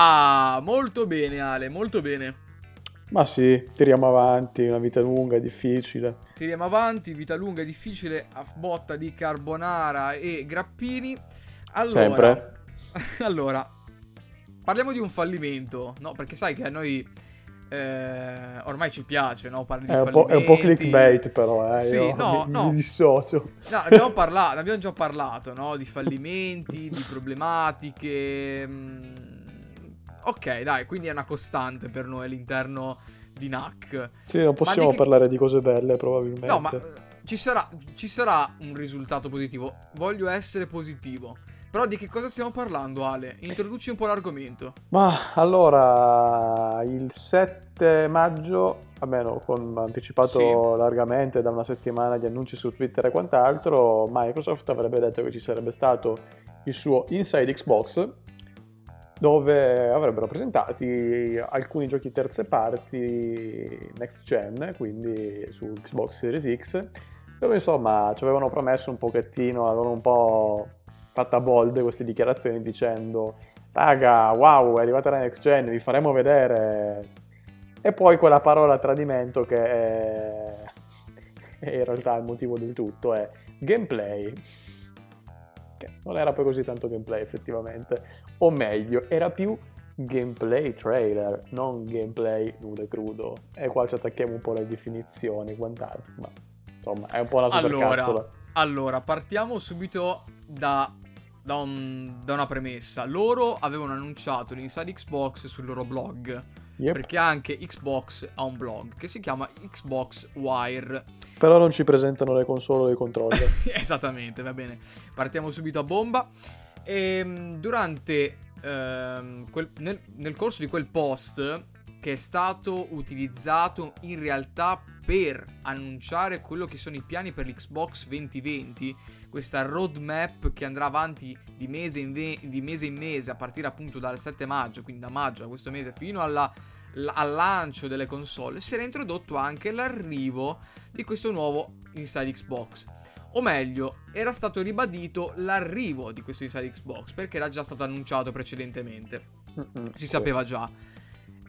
Ah, molto bene Ale, molto bene. Ma sì, tiriamo avanti, una vita lunga e difficile. Tiriamo avanti, vita lunga e difficile, a botta di carbonara e grappini. Allora, Sempre. allora, parliamo di un fallimento, no? Perché sai che a noi eh, ormai ci piace, no? Parli di È un, po', è un po' clickbait però, eh. Sì, io no, mi, no. mi dissocio. No, abbiamo parlato, abbiamo già parlato, no? Di fallimenti, di problematiche. mm. Ok, dai, quindi è una costante per noi all'interno di NAC. Sì, non possiamo che- parlare di cose belle probabilmente. No, ma eh, ci sarà, ci sarà un risultato positivo. Voglio essere positivo. Però di che cosa stiamo parlando, Ale? Introduci un po' l'argomento. Ma allora, il 7 maggio, almeno con anticipato Sì. largamente da una settimana di annunci su Twitter e quant'altro, Microsoft avrebbe detto che ci sarebbe stato il suo Inside Xbox, dove avrebbero presentati alcuni giochi terze parti next gen, quindi su Xbox Series X, dove insomma ci avevano promesso un pochettino, avevano un po' fatta bold queste dichiarazioni dicendo raga, wow, è arrivata la next gen, vi faremo vedere. E poi quella parola tradimento che è, è in realtà il motivo del tutto è gameplay. Che non era poi così tanto gameplay effettivamente. O meglio, era più gameplay trailer, non gameplay nudo e crudo. E qua ci attacchiamo un po' alle definizioni e quant'altro. Ma insomma, è un po' una supercazzola. Allora, allora, partiamo subito da, da un- da una premessa. Loro avevano annunciato l'Inside Xbox sul loro blog. Yep. Perché anche Xbox ha un blog che si chiama Xbox Wire. Però non ci presentano le console o i controller. Esattamente, va bene. Partiamo subito a bomba. Ehm, durante ehm, quel- nel, nel corso di quel post che è stato utilizzato in realtà per annunciare quello che sono i piani per l'Xbox 2020, questa roadmap che andrà avanti di mese in, ve- di mese, in mese a partire appunto dal 7 maggio, quindi da maggio a questo mese fino alla- l- al lancio delle console, si era introdotto anche l'arrivo di questo nuovo Inside Xbox. O meglio, era stato ribadito l'arrivo di questo Inside Xbox perché era già stato annunciato precedentemente. Si sapeva già.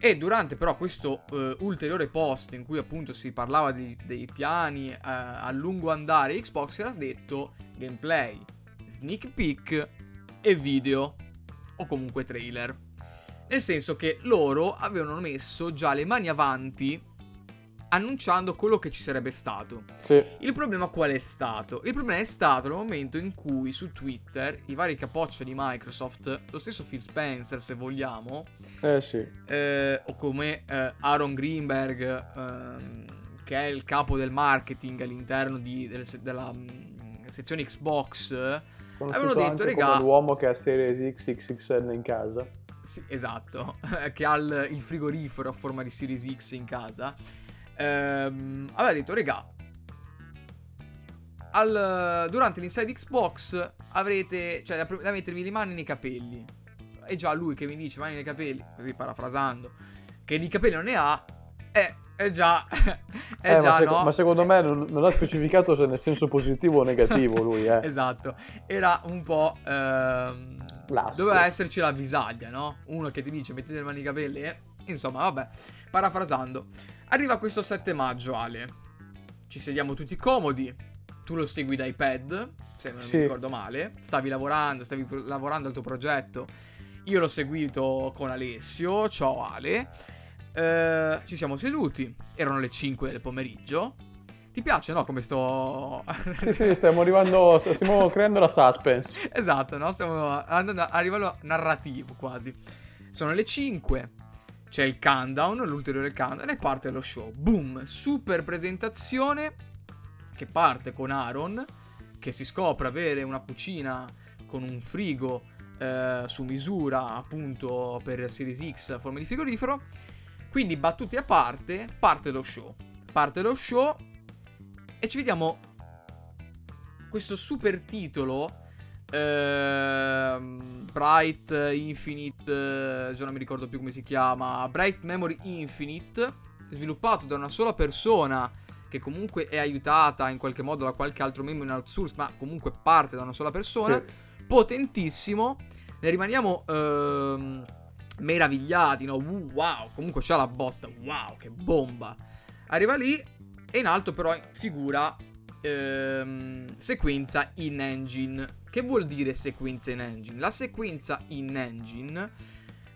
E durante però questo eh, ulteriore post in cui appunto si parlava di- dei piani eh, a lungo andare Xbox era detto gameplay, sneak peek e video o comunque trailer. Nel senso che loro avevano messo già le mani avanti annunciando quello che ci sarebbe stato. Sì. Il problema qual è stato? Il problema è stato nel momento in cui su Twitter i vari capoccia di Microsoft, lo stesso Phil Spencer se vogliamo, Eh sì. eh, o come eh, Aaron Greenberg, ehm, che è il capo del marketing all'interno di- delle della mm, sezione Xbox, Avevano detto, regà- l'uomo che ha Series X XXL in casa. Sì, esatto, che ha il, il frigorifero a forma di Series X in casa. Ehm, aveva detto, regà, al- durante l'Inside Xbox avrete, cioè, da, da mettervi le mani nei capelli. E già lui che mi dice mani nei capelli, così parafrasando, che di capelli non ne ha, è, è già, è Eh, già, ma, seco- no? ma secondo me non, non ha specificato se nel senso positivo o negativo lui, eh. Esatto, era un po'... ehm, doveva esserci la visaglia, no? Uno che ti dice mettete le mani nei capelli e... Insomma, vabbè, parafrasando. Arriva questo 7 maggio, Ale. Ci sediamo tutti comodi. Tu lo segui da iPad, se non Sì. mi ricordo male. Stavi lavorando, stavi lavorando al tuo progetto. Io l'ho seguito con Alessio. Ciao Ale. Eh, ci siamo seduti. Erano le 5 del pomeriggio. Ti piace, no? Come sto... Sì, sì, stiamo arrivando, stiamo creando la suspense. Esatto, no? Stiamo andando a livello narrativo quasi. Sono le 5. C'è il countdown, l'ulteriore countdown e parte lo show. Boom, super presentazione che parte con Aaron che si scopre avere una cucina con un frigo eh, su misura appunto per Series X a forma di frigorifero. Quindi battute a parte, parte lo show. Parte lo show e ci vediamo questo super titolo ehm, Bright Infinite, eh, già non mi ricordo più come si chiama, Bright Memory Infinite, sviluppato da una sola persona che comunque è aiutata in qualche modo da qualche altro membro in outsource, ma comunque parte da una sola persona, Sì. potentissimo. Ne rimaniamo ehm, meravigliati, no? Wow, comunque c'ha la botta, wow, che bomba. Arriva lì e in alto però figura ehm, sequenza in engine. Che vuol dire sequenza in engine? La sequenza in engine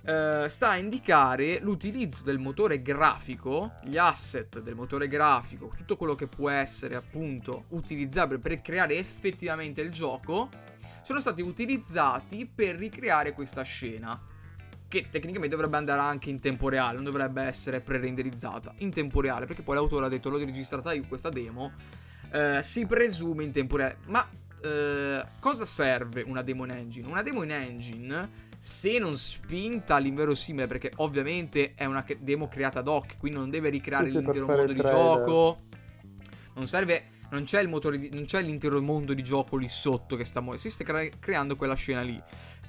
eh, sta a indicare l'utilizzo del motore grafico, gli asset del motore grafico, tutto quello che può essere appunto utilizzabile per creare effettivamente il gioco, sono stati utilizzati per ricreare questa scena che tecnicamente dovrebbe andare anche in tempo reale, non dovrebbe essere pre-renderizzata in tempo reale, perché poi l'autore ha detto l'ho registrata io questa demo, eh, si presume in tempo reale. Ma eh, cosa serve una demo in engine? Una demo in engine se non spinta all'inverosimile, perché ovviamente è una demo creata ad hoc, quindi non deve ricreare sì, l'intero mondo di gioco. Non serve. Non c'è, il motore di, non c'è l'intero mondo di gioco lì sotto che sta muovendo. Si sta cre- creando quella scena lì.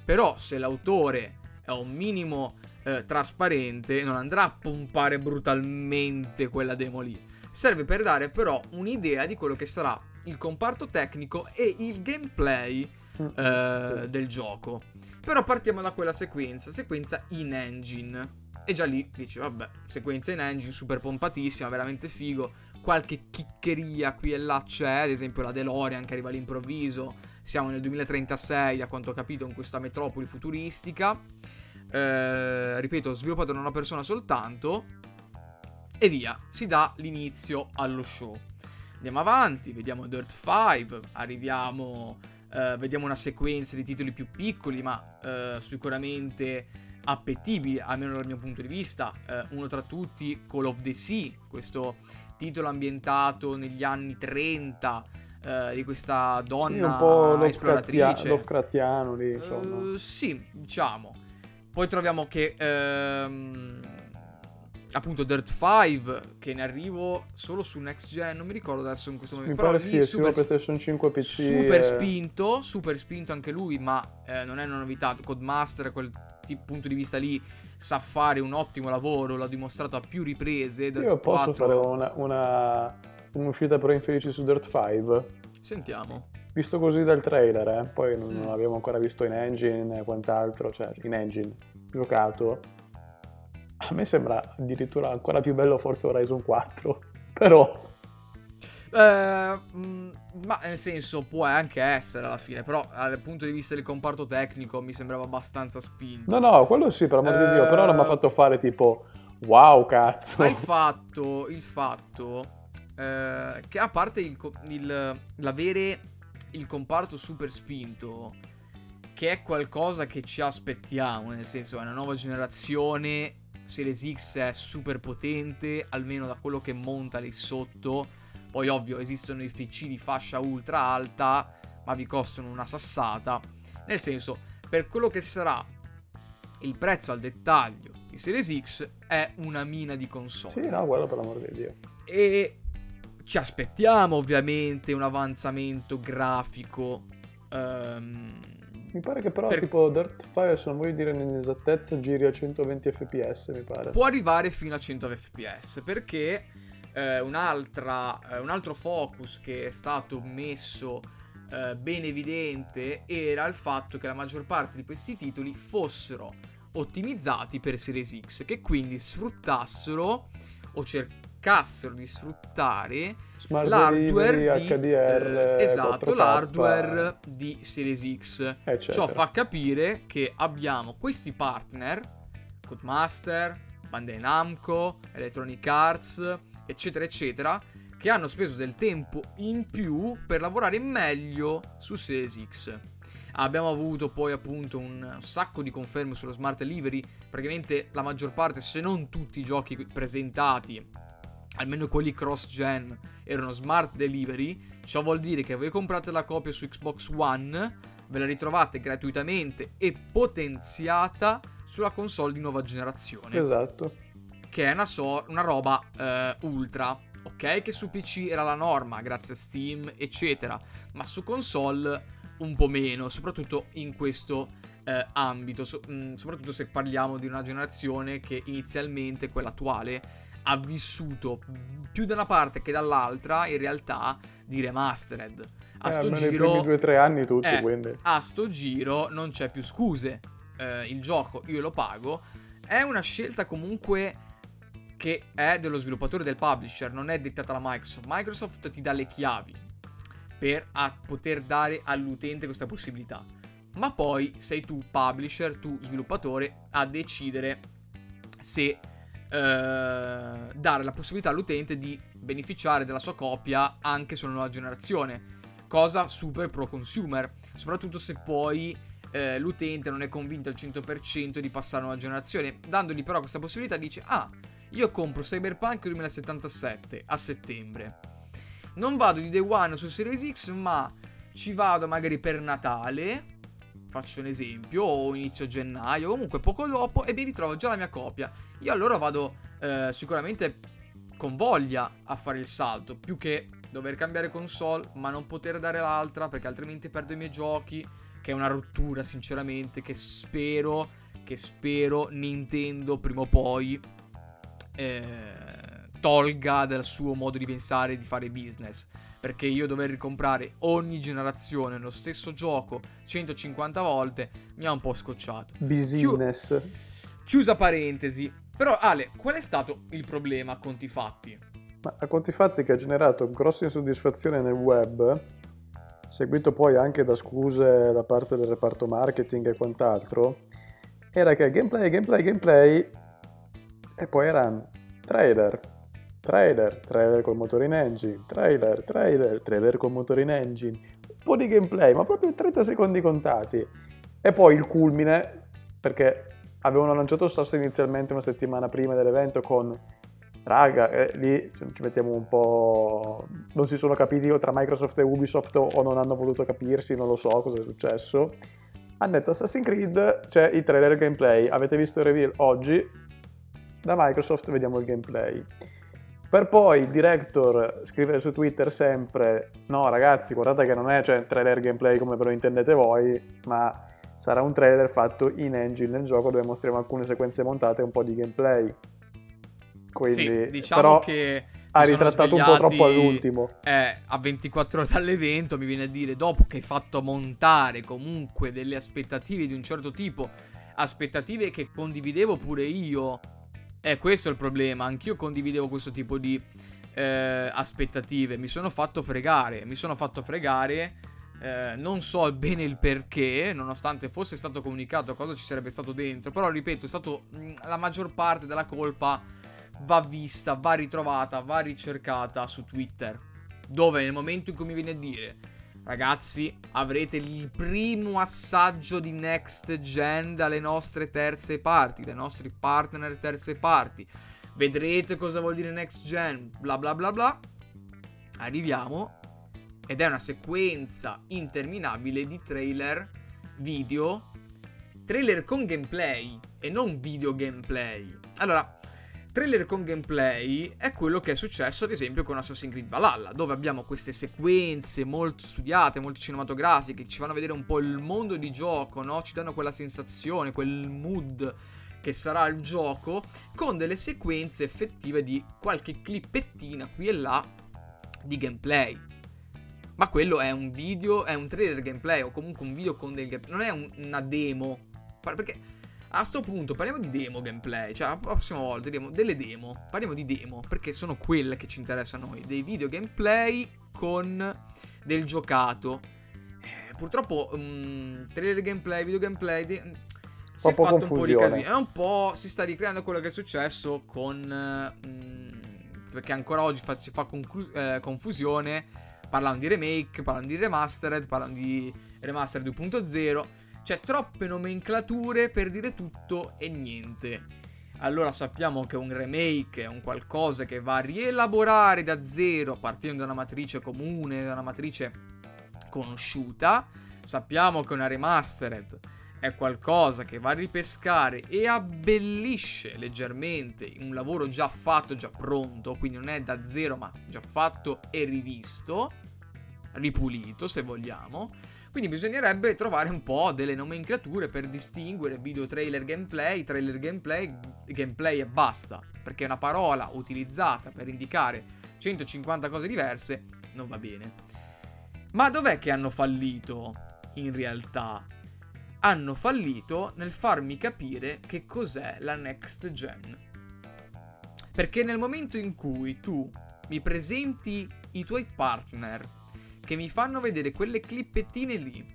Però se l'autore è un minimo eh, trasparente, non andrà a pompare brutalmente quella demo lì. Serve per dare però un'idea di quello che sarà il comparto tecnico e il gameplay mm. eh, del gioco. Però partiamo da quella sequenza, sequenza in engine. E già lì dici, vabbè, sequenza in engine, super pompatissima, veramente figo. Qualche chiccheria qui e là c'è, ad esempio la DeLorean che arriva all'improvviso. Siamo nel 2036, da quanto ho capito, in questa metropoli futuristica. Eh, ripeto, sviluppato da una persona soltanto. E via, si dà l'inizio allo show. Andiamo avanti, vediamo Dirt 5, arriviamo Uh, vediamo una sequenza di titoli più piccoli, ma uh, sicuramente appetibili, almeno dal mio punto di vista. Uh, uno tra tutti, Call of the Sea, questo titolo ambientato negli anni 30 di questa donna sì, un po' esploratrice. Lovecraftiano lì, insomma. sì, diciamo. Poi troviamo che... Ehm, appunto Dirt 5 che ne arrivo solo su next gen non mi ricordo adesso in questo momento mi però pare sì, super, PlayStation 5 PC super e... spinto super spinto anche lui ma eh, non è una novità. Codemaster a quel t- punto di vista lì sa fare un ottimo lavoro l'ha dimostrato a più riprese Dirt io posso 4... fare una, una, un'uscita pro infelice su Dirt 5 sentiamo. Visto così dal trailer eh? poi non, mm. non abbiamo ancora visto in engine e quant'altro cioè in engine giocato a me sembra addirittura ancora più bello forse Horizon 4, però... Eh, mm, ma nel senso può anche essere alla fine, però dal punto di vista del comparto tecnico mi sembrava abbastanza spinto. No, no, quello sì, per amor eh, di Dio, però non mi ha fatto fare tipo wow, cazzo. Ma il fatto, il fatto eh, che a parte il, il, l'avere il comparto super spinto, che è qualcosa che ci aspettiamo, nel senso è una nuova generazione Series X è super potente, almeno da quello che monta lì sotto. Poi ovvio esistono i PC di fascia ultra alta, ma vi costano una sassata. Nel senso, per quello che sarà il prezzo al dettaglio di Series X è una mina di console. Sì, no, quello per l'amor di Dio. E ci aspettiamo ovviamente un avanzamento grafico. Um, mi pare che però per... tipo Dirt Fire, se non voglio dire nell'esattezza, giri a 120 fps, mi pare. Può arrivare fino a 100 fps perché eh, un'altra, eh, un altro focus che è stato messo eh, ben evidente era il fatto che la maggior parte di questi titoli fossero ottimizzati per Series X, che quindi sfruttassero o cercassero di sfruttare Smart l'hardware di, HDR, eh, esatto, 4K. l'hardware di Series X. Eccetera. Ciò fa capire che abbiamo questi partner, Codemaster, Bandai Namco, Electronic Arts, eccetera, eccetera, che hanno speso del tempo in più per lavorare meglio su Series X. Abbiamo avuto poi appunto un sacco di conferme sullo Smart Delivery, praticamente la maggior parte, se non tutti i giochi presentati almeno quelli cross-gen, erano smart delivery, ciò vuol dire che voi comprate la copia su Xbox One, ve la ritrovate gratuitamente e potenziata sulla console di nuova generazione. Esatto. Che è una, so- una roba eh, ultra, ok? Che su PC era la norma, grazie a Steam, eccetera, ma su console un po' meno, soprattutto in questo eh, ambito, so- mh, mm, soprattutto se parliamo di una generazione che inizialmente, quella attuale, ha vissuto più da una parte che dall'altra in realtà di remastered. A eh, sto giro... due tre anni tutti, eh. A sto giro non c'è più scuse. Eh, il gioco io lo pago. è una scelta comunque che è dello sviluppatore del publisher, non è dettata da Microsoft. Microsoft ti dà le chiavi per poter dare all'utente questa possibilità. Ma poi sei tu, publisher, tu, sviluppatore, a decidere se eh, dare la possibilità all'utente di beneficiare della sua copia anche sulla nuova generazione. Cosa super pro consumer, soprattutto se poi eh, l'utente non è convinto al 100% di passare a nuova generazione. Dandogli però questa possibilità dice, ah, io compro Cyberpunk 2077 a settembre. Non vado di day one su Series X, ma ci vado magari per Natale, faccio un esempio, o inizio gennaio, comunque poco dopo, e mi ritrovo già la mia copia. Io allora vado eh, sicuramente con voglia a fare il salto, più che dover cambiare console, ma non poter dare l'altra, perché altrimenti perdo i miei giochi, che è una rottura sinceramente, che spero, che spero Nintendo prima o poi eh, tolga dal suo modo di pensare e di fare business. Perché io dover ricomprare ogni generazione lo stesso gioco 150 volte mi ha un po' scocciato. Business. chiusa parentesi. Però Ale, qual è stato il problema a conti fatti? Ma a conti fatti che ha generato grossa insoddisfazione nel web, seguito poi anche da scuse da parte del reparto marketing e quant'altro, era che gameplay, gameplay, gameplay e poi erano trailer, trailer, trailer col motore in engine, trailer, trailer, trailer col motore in engine, un po' di gameplay, ma proprio 30 secondi contati. E poi il culmine, perché avevano lanciato Source inizialmente una settimana prima dell'evento con raga, eh, lì ci mettiamo un po'... non si sono capiti tra Microsoft e Ubisoft o non hanno voluto capirsi, non lo so cosa è successo. Hanno detto Assassin's Creed, c'è il trailer gameplay, avete visto il reveal oggi, da Microsoft vediamo il gameplay. Per poi il director scrivere su Twitter sempre: No, ragazzi, guardate che non è cioè, trailer gameplay come ve lo intendete voi, ma sarà un trailer fatto in engine nel gioco dove mostriamo alcune sequenze montate e un po' di gameplay. Quindi, sì, diciamo però che ha ritrattato un po' troppo all'ultimo. Eh, a 24 ore dall'evento mi viene a dire, dopo che hai fatto montare comunque delle aspettative di un certo tipo, aspettative che condividevo pure io eh, questo è il problema. Anch'io condividevo questo tipo di eh, aspettative. Mi sono fatto fregare. Mi sono fatto fregare. Eh, non so bene il perché, nonostante fosse stato comunicato cosa ci sarebbe stato dentro. Però, ripeto, è stato mh, mm, la maggior parte della colpa va vista, va ritrovata, va ricercata su Twitter. Dove nel momento in cui mi viene a dire Ragazzi, avrete il primo assaggio di next gen dalle nostre terze parti, dai nostri partner terze parti. Vedrete cosa vuol dire next gen, bla bla bla bla. Arriviamo ed è una sequenza interminabile di trailer, video, trailer con gameplay e non video gameplay. Allora, trailer con gameplay è quello che è successo ad esempio con Assassin's Creed Valhalla, dove abbiamo queste sequenze molto studiate, molto cinematografiche, che ci fanno vedere un po' il mondo di gioco, no? Ci danno quella sensazione, quel mood che sarà il gioco, con delle sequenze effettive di qualche clippettina qui e là di gameplay. Ma quello è un video, è un trailer gameplay o comunque un video con del gameplay, non è un, una demo. Perché a sto punto parliamo di demo gameplay, cioè la prossima volta diremo delle demo, parliamo di demo perché sono quelle che ci interessano a noi, dei video gameplay con del giocato. Eh, purtroppo um, trailer gameplay, video gameplay de- si è fatto confusione. un po' di casino, è un po' si sta ricreando quello che è successo con um, perché ancora oggi fa, si fa conclu- eh, confusione parlando di remake, parlando di remastered, parlando di remastered 2.0 c'è troppe nomenclature per dire tutto e niente. Allora sappiamo che un remake è un qualcosa che va a rielaborare da zero partendo da una matrice comune, da una matrice conosciuta. Sappiamo che una remastered è qualcosa che va a ripescare e abbellisce leggermente un lavoro già fatto, già pronto, quindi non è da zero ma già fatto e rivisto, ripulito se vogliamo. Quindi bisognerebbe trovare un po' delle nomenclature per distinguere video trailer gameplay, trailer gameplay, gameplay e basta. Perché una parola utilizzata per indicare 150 cose diverse non va bene. Ma dov'è che hanno fallito in realtà? hanno fallito nel farmi capire che cos'è la next gen. Perché nel momento in cui tu mi presenti i tuoi partner che mi fanno vedere quelle clippettine lì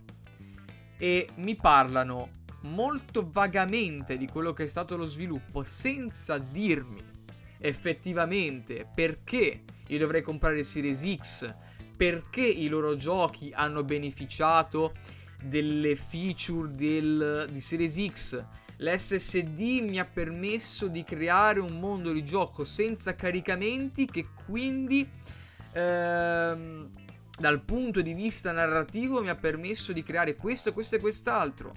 e mi parlano molto vagamente di quello che è stato lo sviluppo senza dirmi effettivamente perché io dovrei comprare Series X, perché i loro giochi hanno beneficiato delle feature del, di Series X. L'SSD mi ha permesso di creare un mondo di gioco senza caricamenti che quindi ehm, dal punto di vista narrativo mi ha permesso di creare questo, questo e quest'altro.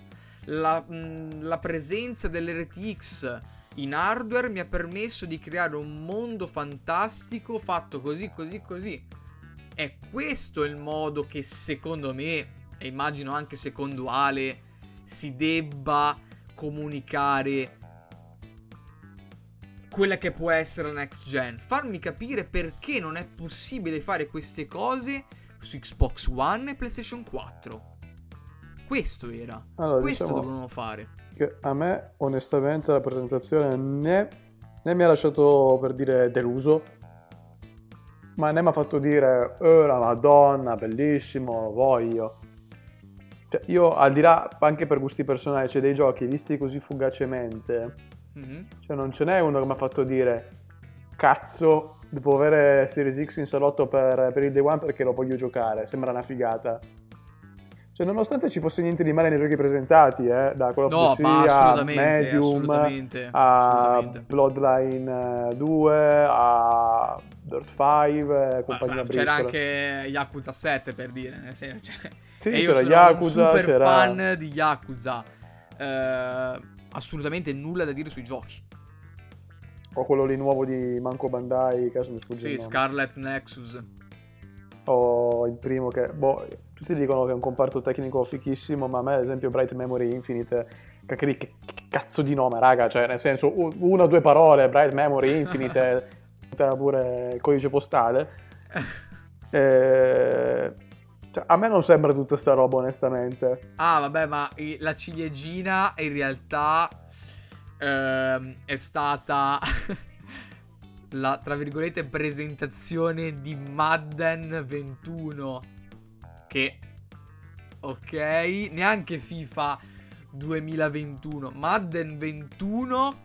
La, mh, la presenza dell'RTX in hardware mi ha permesso di creare un mondo fantastico fatto così, così, così. È questo il modo che secondo me, e immagino anche secondo Ale, si debba comunicare quella che può essere la next gen. Farmi capire perché non è possibile fare queste cose su Xbox One e PlayStation 4. Questo era. Allora, Questo diciamo dovevano fare. che a me onestamente la presentazione né, né mi ha lasciato per dire deluso, ma né mi ha fatto dire, oh la madonna, bellissimo, lo voglio. Cioè, io al di là, anche per gusti personali, c'è dei giochi visti così fugacemente, Mhm. cioè non ce n'è uno che mi ha fatto dire, cazzo, devo avere Series X in salotto per, per il Day One perché lo voglio giocare, sembra una figata. Cioè, nonostante ci fosse niente di male nei giochi presentati, eh, da Call of No, Duty ma a assolutamente, Medium, assolutamente, a assolutamente. Bloodline eh, 2, a Dirt 5, e Ma- compagnia ma c'era anche Yakuza 7 per dire, nel senso, cioè, Sì, e io sono Yakuza, un super c'era- fan di Yakuza. Eh, assolutamente nulla da dire sui giochi. O quello lì nuovo di Manco Bandai, che adesso mi sfugge Sì. Scarlet Nexus. O il primo che, boh, tutti dicono che è un comparto tecnico fichissimo, ma a me ad esempio Bright Memory Infinite, che, che- cazzo di nome, raga, cioè nel senso una o due parole, Bright Memory Infinite, era pure codice postale. Eh, cioè, a me non sembra tutta sta roba onestamente. Ah, vabbè, ma la ciliegina in realtà ehm, è stata la, tra virgolette, presentazione di Madden 21. Che, ok, neanche FIFA 2021. Madden 21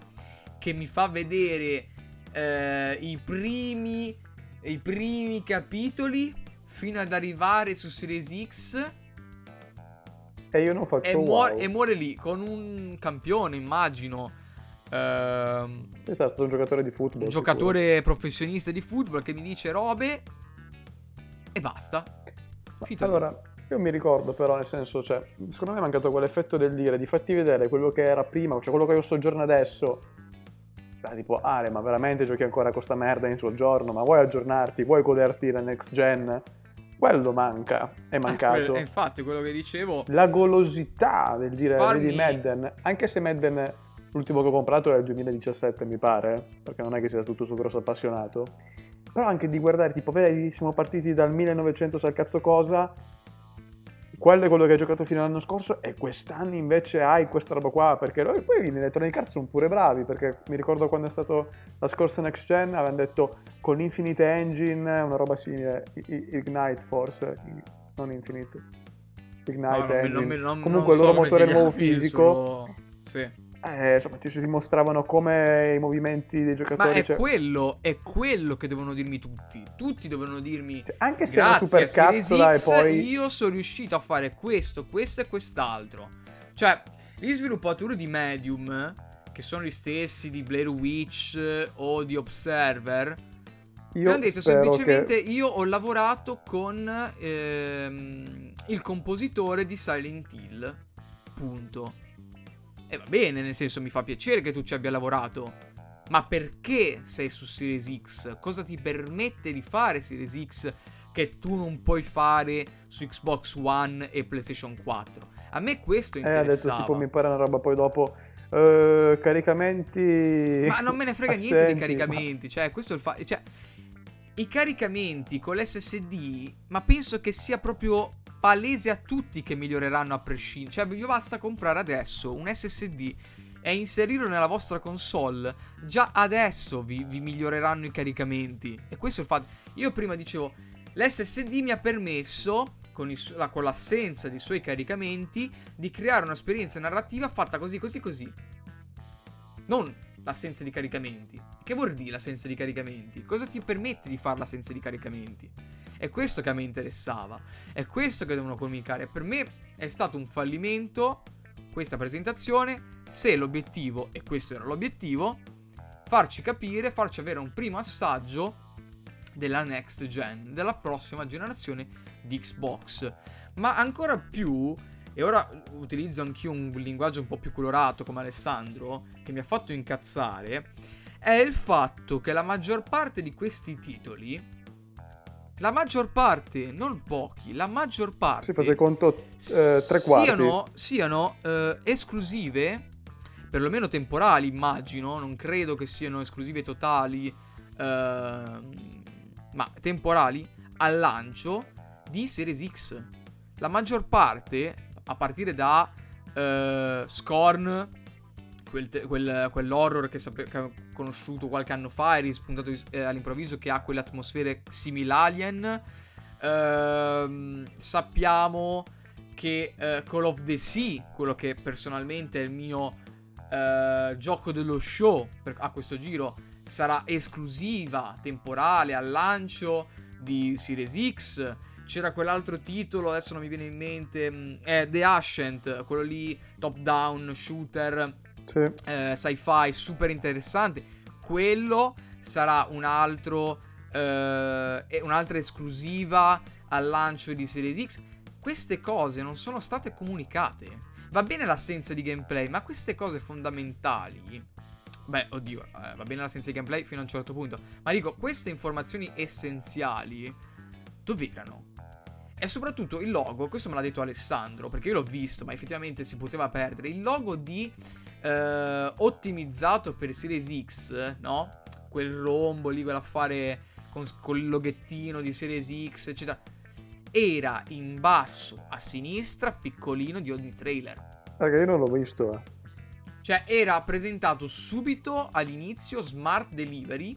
che mi fa vedere eh, i primi i primi capitoli fino ad arrivare su Series X E io non faccio e, wow. muore, e muore lì con un campione, immagino. Ehm, Questo è stato un giocatore di football. un sicuro. giocatore professionista di football che mi dice robe e basta. Finito allora, io mi ricordo però, nel senso, cioè, secondo me è mancato quell'effetto del dire, di farti vedere quello che era prima, cioè quello che io sto giorno adesso. Beh, tipo, Ale, ma veramente giochi ancora con sta merda in suo giorno? Ma vuoi aggiornarti? Vuoi goderti la next gen? Quello manca, è Eh, mancato. quello- eh, infatti, quello che dicevo. La golosità del dire, Farmi- vedi Madden, anche se Madden, l'ultimo che ho comprato è il 2017 mi pare, perché non è che sia tutto su grosso appassionato, però anche di guardare, tipo, vedi, siamo partiti dal 1900 sa cazzo cosa, quello è quello che hai giocato fino all'anno scorso e quest'anno invece hai questa roba qua, perché loro poi in Electronic Arts sono pure bravi, perché mi ricordo quando è stato la scorsa Next Gen, avevano detto con l'Infinite Engine, una roba simile, Ignite forse, non Infinite. Ignite no, non non non- Comunque il loro so motore nuovo fisico, suo- Sì. Eh, insomma, ti si mostravano come i movimenti dei Ma giocatori. è cioè- quello, è quello che devono dirmi tutti. Tutti devono dirmi cioè, anche se è super e X poi... io sono riuscito a fare questo, questo e quest'altro. Cioè, gli sviluppatori di Medium, che sono gli stessi di Blair Witch o di Observer, mi Io hanno detto semplicemente che... io ho lavorato con ehm, il compositore di Silent Hill. Punto. E va bene, nel senso mi fa piacere che tu ci abbia lavorato. Ma perché sei su Series X? Cosa ti permette di fare Series X che tu non puoi fare su Xbox One e PlayStation 4? A me questo Eh, ha detto interessava. tipo mi pare una roba poi dopo... eh, caricamenti... Ma non me ne frega niente assenti, dei caricamenti. Cioè, questo è il fatto. Cioè, i caricamenti con l'SSD, ma penso che sia proprio palese a tutti che miglioreranno a prescindere. Cioè, vi basta comprare adesso un SSD e inserirlo nella vostra console. Già adesso vi, vi miglioreranno i caricamenti. E questo è il fatto. Io prima dicevo, l'SSD mi ha permesso con, il, la, con, l'assenza dei suoi caricamenti, di creare un'esperienza narrativa fatta così, così, così. Non l'assenza di caricamenti. Che vuol dire l'assenza di caricamenti? Cosa ti permette di fare l'assenza di caricamenti? È questo che a me interessava. È questo che devono comunicare. Per me è stato un fallimento questa presentazione se l'obiettivo, e questo era l'obiettivo, farci capire, farci avere un primo assaggio della next gen, della prossima generazione di Xbox. Ma ancora più, e ora utilizzo anch'io un linguaggio un po' più colorato come Alessandro, che mi ha fatto incazzare, è il fatto che la maggior parte di questi titoli la maggior parte, non pochi, la maggior parte. Si fate conto eh, tre quarti. Siano, siano eh, esclusive, perlomeno temporali, immagino. Non credo che siano esclusive totali, eh, ma temporali al lancio di Series X. La maggior parte, a partire da uh, Scorn, quel, quel, quell'horror che, sape- che, ho conosciuto qualche anno fa e rispuntato eh, all'improvviso che ha quelle atmosfere simili Alien, uh, sappiamo che uh, Call of the Sea, quello che personalmente è il mio eh, gioco dello show per- a questo giro, sarà esclusiva, temporale, al lancio di Series X. C'era quell'altro titolo, adesso non mi viene in mente, mm, è The Ascent, quello lì top down shooter, sì. eh, sci-fi, super interessante. Quello sarà un altro, eh, un'altra esclusiva al lancio di Series X. Queste cose non sono state comunicate. Va bene l'assenza di gameplay, ma queste cose fondamentali Beh, oddio, eh, va bene l'assenza di gameplay fino a un certo punto. Ma dico, queste informazioni essenziali dove erano? E soprattutto il logo, questo me l'ha detto Alessandro, perché io l'ho visto, ma effettivamente si poteva perdere. Il logo di eh, ottimizzato per Series X, no? Quel rombo lì, quell'affare con, con il loghettino di Series X, eccetera. Era in basso a sinistra, piccolino di ogni trailer. Perché io non l'ho visto, eh. Cioè era presentato subito all'inizio Smart Delivery,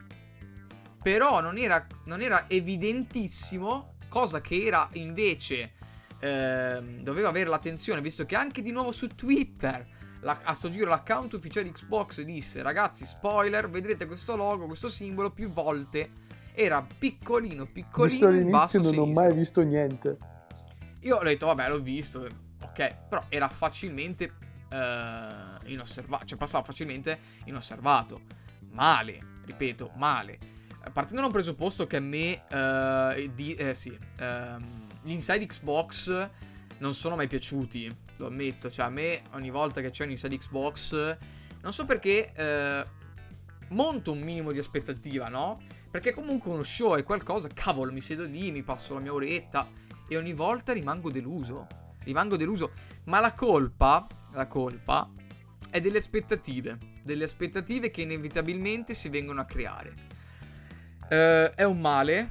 però non era, non era evidentissimo, cosa che era invece... Eh, doveva avere l'attenzione, visto che anche di nuovo su Twitter la, a sto giro l'account ufficiale Xbox disse ragazzi spoiler vedrete questo logo questo simbolo più volte era piccolino piccolino visto in basso non sinistra. ho mai visto niente io ho detto vabbè l'ho visto ok però era facilmente eh, inosservato, cioè passava facilmente inosservato. Male, ripeto, male. Partendo da un presupposto che a me, uh, di, eh, sì, um, gli inside Xbox non sono mai piaciuti, lo ammetto. Cioè, a me ogni volta che c'è un inside Xbox, non so perché, uh, monto un minimo di aspettativa, no? Perché comunque uno show è qualcosa, cavolo, mi siedo lì, mi passo la mia oretta e ogni volta rimango deluso. Rimango deluso. Ma la colpa, la colpa è delle aspettative, delle aspettative che inevitabilmente si vengono a creare. Uh, è un male,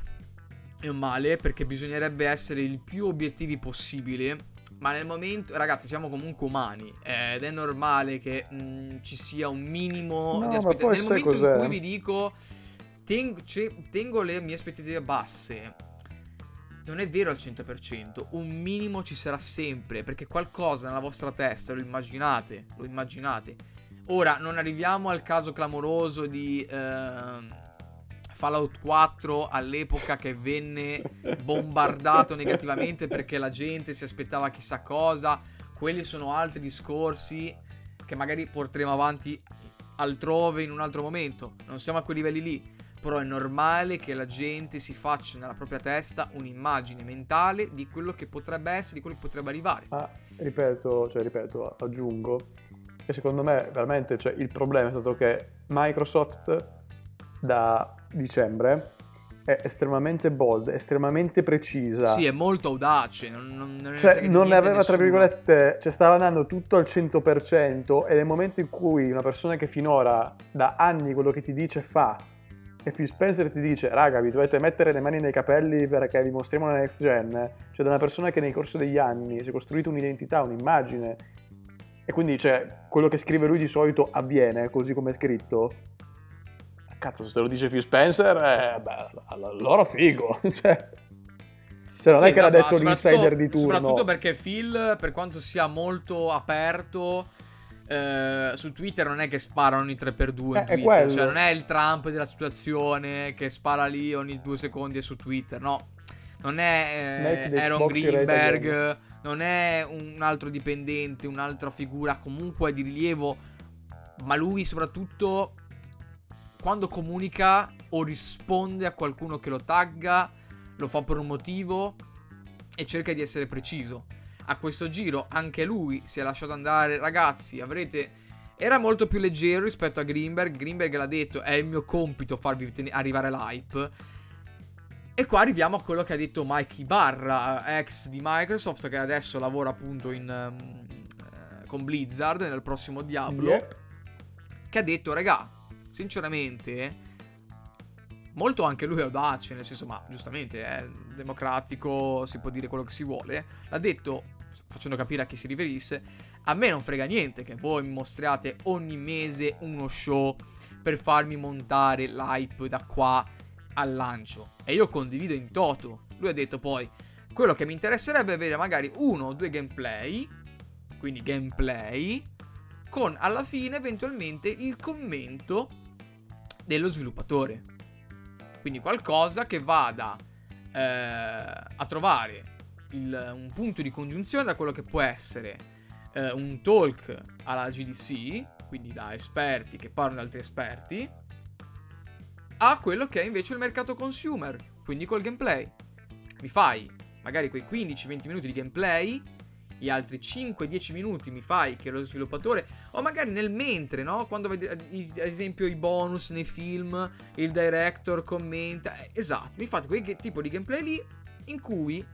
è un male perché bisognerebbe essere il più obiettivi possibile, ma nel momento, ragazzi, siamo comunque umani eh, ed è normale che mh, mm, ci sia un minimo no, di aspettative. Nel momento cos'è? in cui vi dico tengo, tengo le mie aspettative basse, non è vero al 100%, un minimo ci sarà sempre, perché qualcosa nella vostra testa lo immaginate, lo immaginate. Ora, non arriviamo al caso clamoroso di eh, Fallout 4 all'epoca che venne bombardato negativamente perché la gente si aspettava chissà cosa. Quelli sono altri discorsi che magari porteremo avanti altrove in un altro momento. Non siamo a quei livelli lì. Però è normale che la gente si faccia nella propria testa un'immagine mentale di quello che potrebbe essere, di quello che potrebbe arrivare. Ma ripeto, cioè ripeto, aggiungo che secondo me veramente cioè, il problema è stato che Microsoft da dicembre è estremamente bold, estremamente precisa. Sì, è molto audace. Non, non, non cioè, non ne aveva, tra virgolette, cioè stava andando tutto al 100% e nel momento in cui una persona che finora da anni quello che ti dice fa e Phil Spencer ti dice raga vi dovete mettere le mani nei capelli perché vi mostriamo la next gen, cioè da una persona che nel corso degli anni si è costruito un'identità, un'immagine e quindi cioè, quello che scrive lui di solito avviene così come è scritto, cazzo se te lo dice Phil Spencer, eh, beh, allora figo, cioè... Cioè, non sì, è che esatto, l'ha detto l'insider di turno. Soprattutto perché Phil, per quanto sia molto aperto, eh, su Twitter non è che sparano ogni 3x2 eh, Twitter, cioè non è il Trump della situazione che spara lì ogni due secondi su Twitter, no. Non è eh, Aaron Greenberg, non è un altro dipendente, un'altra figura comunque di rilievo, ma lui soprattutto quando comunica o risponde a qualcuno che lo tagga, lo fa per un motivo e cerca di essere preciso a questo giro anche lui si è lasciato andare. Ragazzi, avrete... Era molto più leggero rispetto a Greenberg. Greenberg l'ha detto, è il mio compito farvi ten- arrivare all'hype. E qua arriviamo a quello che ha detto Mike Ibarra, ex di Microsoft, che adesso lavora appunto in, um, con Blizzard nel prossimo Diablo. Yeah. Che ha detto, raga, sinceramente, molto anche lui audace, nel senso, ma giustamente è democratico, si può dire quello che si vuole. L'ha detto, facendo capire a chi si riferisse, a me non frega niente che voi mi mostriate ogni mese uno show per farmi montare l'hype da qua al lancio. E io condivido in toto. Lui ha detto poi, quello che mi interesserebbe è avere magari uno o due gameplay, quindi gameplay, con alla fine eventualmente il commento dello sviluppatore. Quindi qualcosa che vada eh, a trovare il, un punto di congiunzione da quello che può essere eh, un talk alla GDC, quindi da esperti che parlano di altri esperti, a quello che è invece il mercato consumer, quindi col gameplay. Mi fai magari quei 15-20 minuti di gameplay gli altri 5-10 minuti mi fai che lo sviluppatore, o magari nel mentre, no? Quando vedi ad esempio i bonus nei film, il director commenta, eh, esatto, mi fate quel tipo di gameplay lì in cui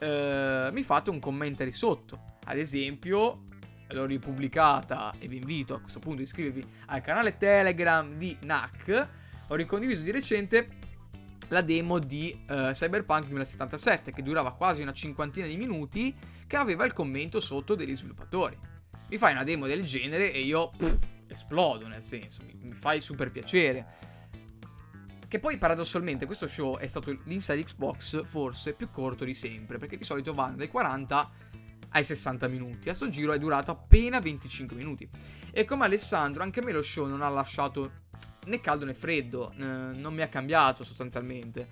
eh, mi fate un commentary sotto. Ad esempio, l'ho ripubblicata e vi invito a questo punto a iscrivervi al canale Telegram di NAC. Ho ricondiviso di recente la demo di uh, Cyberpunk 2077 che durava quasi una cinquantina di minuti che aveva il commento sotto degli sviluppatori. Mi fai una demo del genere e io pff, esplodo, nel senso, mi, mi fai super piacere. Che poi paradossalmente questo show è stato l'inside Xbox forse più corto di sempre, perché di solito vanno dai 40 ai 60 minuti. A sto giro è durato appena 25 minuti. E come Alessandro, anche a me lo show non ha lasciato né caldo né freddo, eh, non mi ha cambiato sostanzialmente.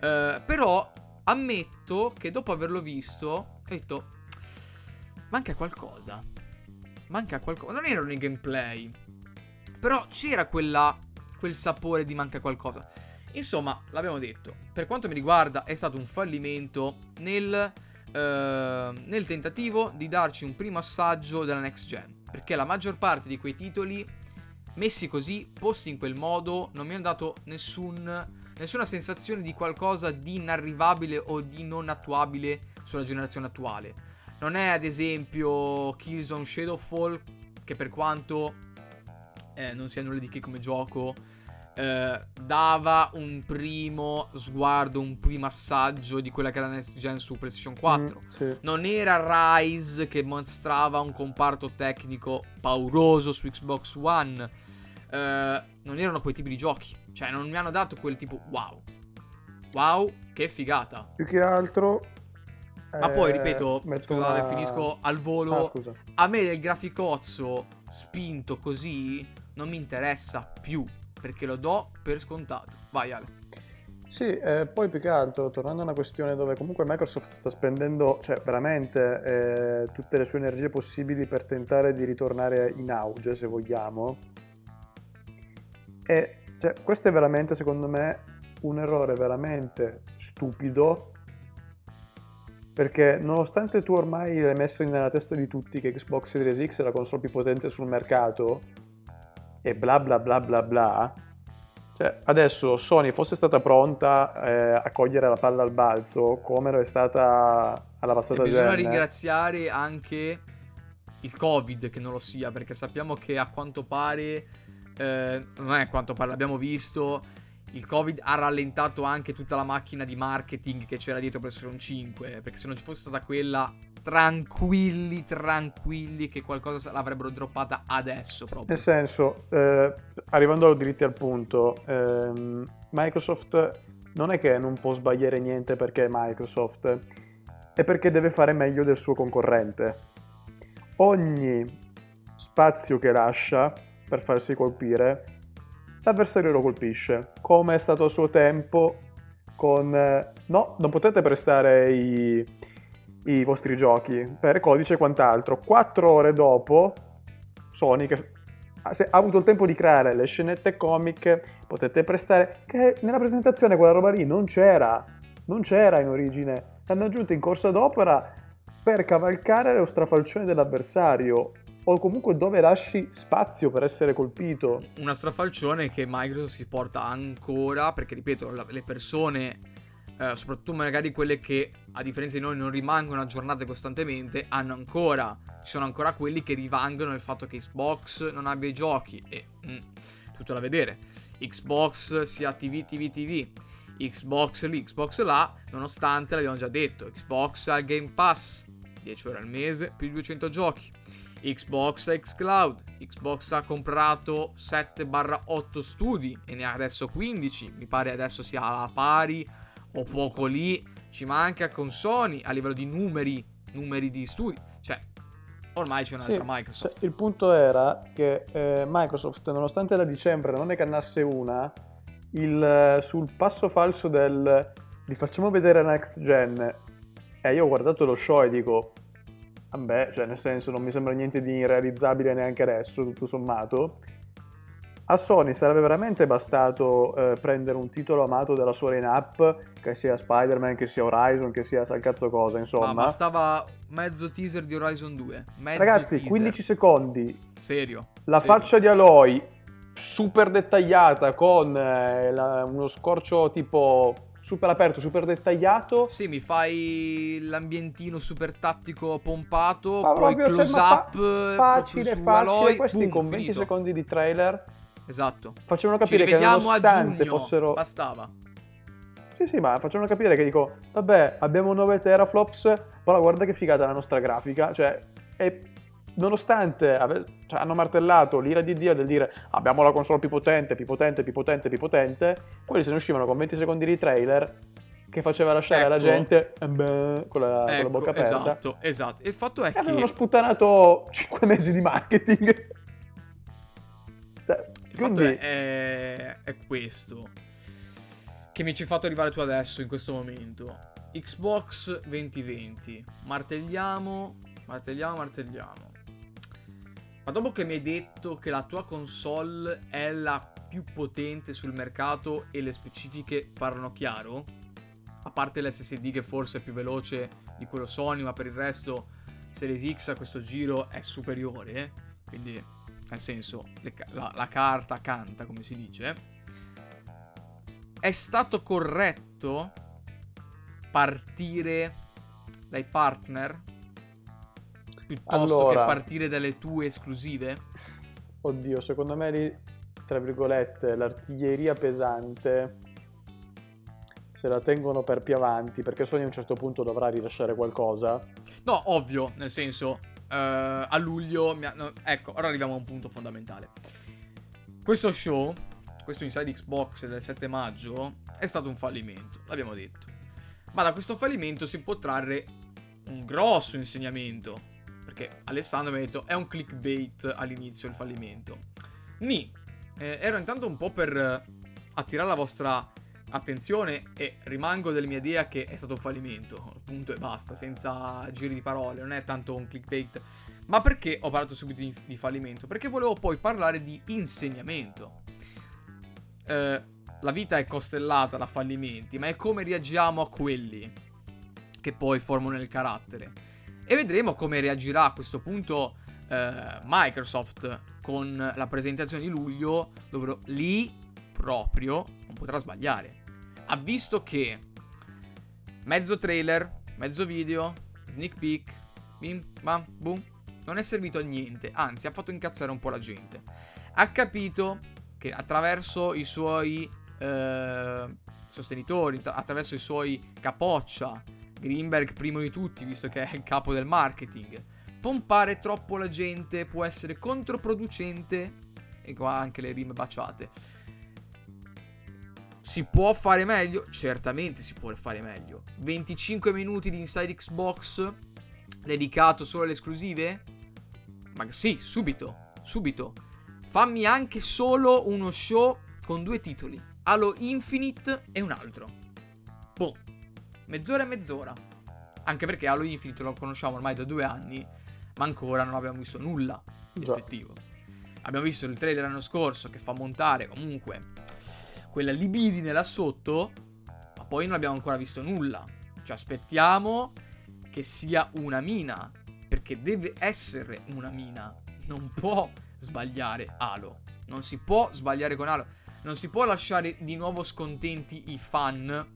Eh, però ammetto che dopo averlo visto ho detto manca qualcosa. Manca qualcosa. Non erano i gameplay. Però c'era quella, quel sapore di manca qualcosa. Insomma, l'abbiamo detto. Per quanto mi riguarda è stato un fallimento nel, eh, nel tentativo di darci un primo assaggio della next gen. Perché la maggior parte di quei titoli messi così, posti in quel modo, non mi hanno dato nessun nessuna sensazione di qualcosa di inarrivabile o di non attuabile sulla generazione attuale. Non è ad esempio Killzone Shadowfall, che per quanto eh, non sia nulla di che come gioco, eh, dava un primo sguardo, un primo assaggio di quella che era la next gen su PlayStation 4. Mm, sì. Non era Rise che mostrava un comparto tecnico pauroso su Xbox One eh, non erano quei tipi di giochi. Cioè, non mi hanno dato quel tipo wow. Wow, che figata. Più che altro. Ma poi, ripeto, scusate, una... finisco al volo. Ah, a me del graficozzo spinto così non mi interessa più. Perché lo do per scontato. Vai, Ale. Sì, eh, poi più che altro, tornando a una questione dove comunque Microsoft sta spendendo, cioè veramente eh, tutte le sue energie possibili per tentare di ritornare in auge, se vogliamo, e cioè, questo è veramente, secondo me, un errore veramente stupido. Perché nonostante tu ormai l'hai messo nella testa di tutti che Xbox Series X è la console più potente sul mercato, e bla bla bla bla bla, cioè, adesso Sony fosse stata pronta eh, a cogliere la palla al balzo, come lo è stata alla passata gen. Bisogna ringraziare anche il Covid che non lo sia, perché sappiamo che a quanto pare eh, non è quanto parla, abbiamo visto il Covid ha rallentato anche tutta la macchina di marketing che c'era dietro PlayStation 5. Perché se non ci fosse stata quella, tranquilli, tranquilli, che qualcosa l'avrebbero droppata adesso proprio. Nel senso, eh, arrivando dritti al punto, ehm, Microsoft non è che non può sbagliare niente perché è Microsoft, è perché deve fare meglio del suo concorrente. Ogni spazio che lascia per farsi colpire, l'avversario lo colpisce, come è stato a suo tempo con... Eh, no, non potete prestare i, i vostri giochi per codice e quant'altro. Quattro ore dopo, Sony che ha avuto il tempo di creare le scenette comiche, potete prestare, che nella presentazione quella roba lì non c'era, non c'era in origine, l'hanno aggiunto in corsa d'opera per cavalcare lo strafalcione dell'avversario o comunque dove lasci spazio per essere colpito. Una strafalcione che Microsoft si porta ancora, perché ripeto, le persone, eh, soprattutto magari quelle che a differenza di noi non rimangono aggiornate costantemente, hanno ancora, ci sono ancora quelli che rivangono il fatto che Xbox non abbia i giochi e mm, tutto da vedere. Xbox sia TV, TV, TV. Xbox lì, Xbox là, nonostante l'abbiamo già detto, Xbox ha il Game Pass, 10 ore al mese, più di 200 giochi. Xbox X Cloud. Xbox ha comprato 7-8 studi e ne ha adesso 15. Mi pare adesso sia alla pari o poco lì. Ci manca con Sony a livello di numeri, numeri di studi. Cioè, ormai c'è un'altra sì, Microsoft. Cioè, il punto era che eh, Microsoft, nonostante da dicembre non ne cannasse una, il, sul passo falso del li facciamo vedere next gen. E io ho guardato lo show e dico, Vabbè, cioè nel senso non mi sembra niente di irrealizzabile neanche adesso, tutto sommato. A Sony sarebbe veramente bastato eh, prendere un titolo amato della sua line-up, che sia Spider-Man, che sia Horizon, che sia sal cazzo cosa, insomma. Ma bastava mezzo teaser di Horizon 2. Mezzo Ragazzi, teaser. 15 secondi. Serio. La serio. faccia di Aloy, super dettagliata, con eh, la, uno scorcio tipo super aperto, super dettagliato. Sì, mi fai l'ambientino super tattico pompato, ma poi close up fa- facile, facile, Aloy, questi boom, con 20 finito. secondi di trailer. Esatto. Facevano capire che nonostante fossero bastava. Sì, sì, ma facevano capire che dico, vabbè, abbiamo 9 teraflops, però guarda che figata la nostra grafica, cioè è nonostante ave- cioè, hanno martellato l'ira di Dio del dire abbiamo la console più potente, più potente, più potente, più potente, quelli se ne uscivano con 20 secondi di trailer che faceva lasciare ecco. la gente eh beh, con, la, ecco, con, la, ecco, bocca aperta. Esatto, esatto. Il fatto è e che... Avevano sputtanato 5 mesi di marketing. cioè, Il quindi... fatto è, è, è questo che mi ci hai fatto arrivare tu adesso, in questo momento. Xbox 2020. Martelliamo, martelliamo, martelliamo. Ma dopo che mi hai detto che la tua console è la più potente sul mercato e le specifiche parlano chiaro, a parte l'SSD che forse è più veloce di quello Sony, ma per il resto Series X a questo giro è superiore, quindi nel senso le, la, la carta canta come si dice, è stato corretto partire dai partner piuttosto allora, che partire dalle tue esclusive? Oddio, secondo me tra virgolette, l'artiglieria pesante se la tengono per più avanti, perché Sony a un certo punto dovrà rilasciare qualcosa. No, ovvio, nel senso, uh, a luglio... Ha, no, ecco, ora arriviamo a un punto fondamentale. Questo show, questo Inside Xbox del 7 maggio, è stato un fallimento, l'abbiamo detto. Ma da questo fallimento si può trarre un grosso insegnamento perché Alessandro mi ha detto è un clickbait all'inizio il fallimento. Ni, eh, ero intanto un po' per eh, attirare la vostra attenzione e rimango della mia idea che è stato un fallimento, punto e basta, senza giri di parole, non è tanto un clickbait. Ma perché ho parlato subito di, di fallimento? Perché volevo poi parlare di insegnamento. Eh, la vita è costellata da fallimenti, ma è come reagiamo a quelli che poi formano il carattere. E vedremo come reagirà a questo punto eh, Microsoft con la presentazione di luglio, dove lì proprio non potrà sbagliare. Ha visto che mezzo trailer, mezzo video, sneak peek, bim, bam, boom, non è servito a niente, anzi ha fatto incazzare un po' la gente. Ha capito che attraverso i suoi eh, sostenitori, tra- attraverso i suoi capoccia, Greenberg primo di tutti, visto che è il capo del marketing. Pompare troppo la gente può essere controproducente, e qua anche le rime baciate. Si può fare meglio? Certamente si può fare meglio. 25 minuti di Inside Xbox dedicato solo alle esclusive? Ma sì, subito, subito. Fammi anche solo uno show con due titoli. Halo Infinite e un altro. Boh. Mezz'ora e mezz'ora. Anche perché Halo Infinite lo conosciamo ormai da due anni, ma ancora non abbiamo visto nulla di Già. effettivo. Abbiamo visto il trailer l'anno scorso che fa montare comunque quella libidine là sotto, ma poi non abbiamo ancora visto nulla. Ci aspettiamo che sia una mina, perché deve essere una mina. Non può sbagliare Halo. Non si può sbagliare con Halo. Non si può lasciare di nuovo scontenti i fan,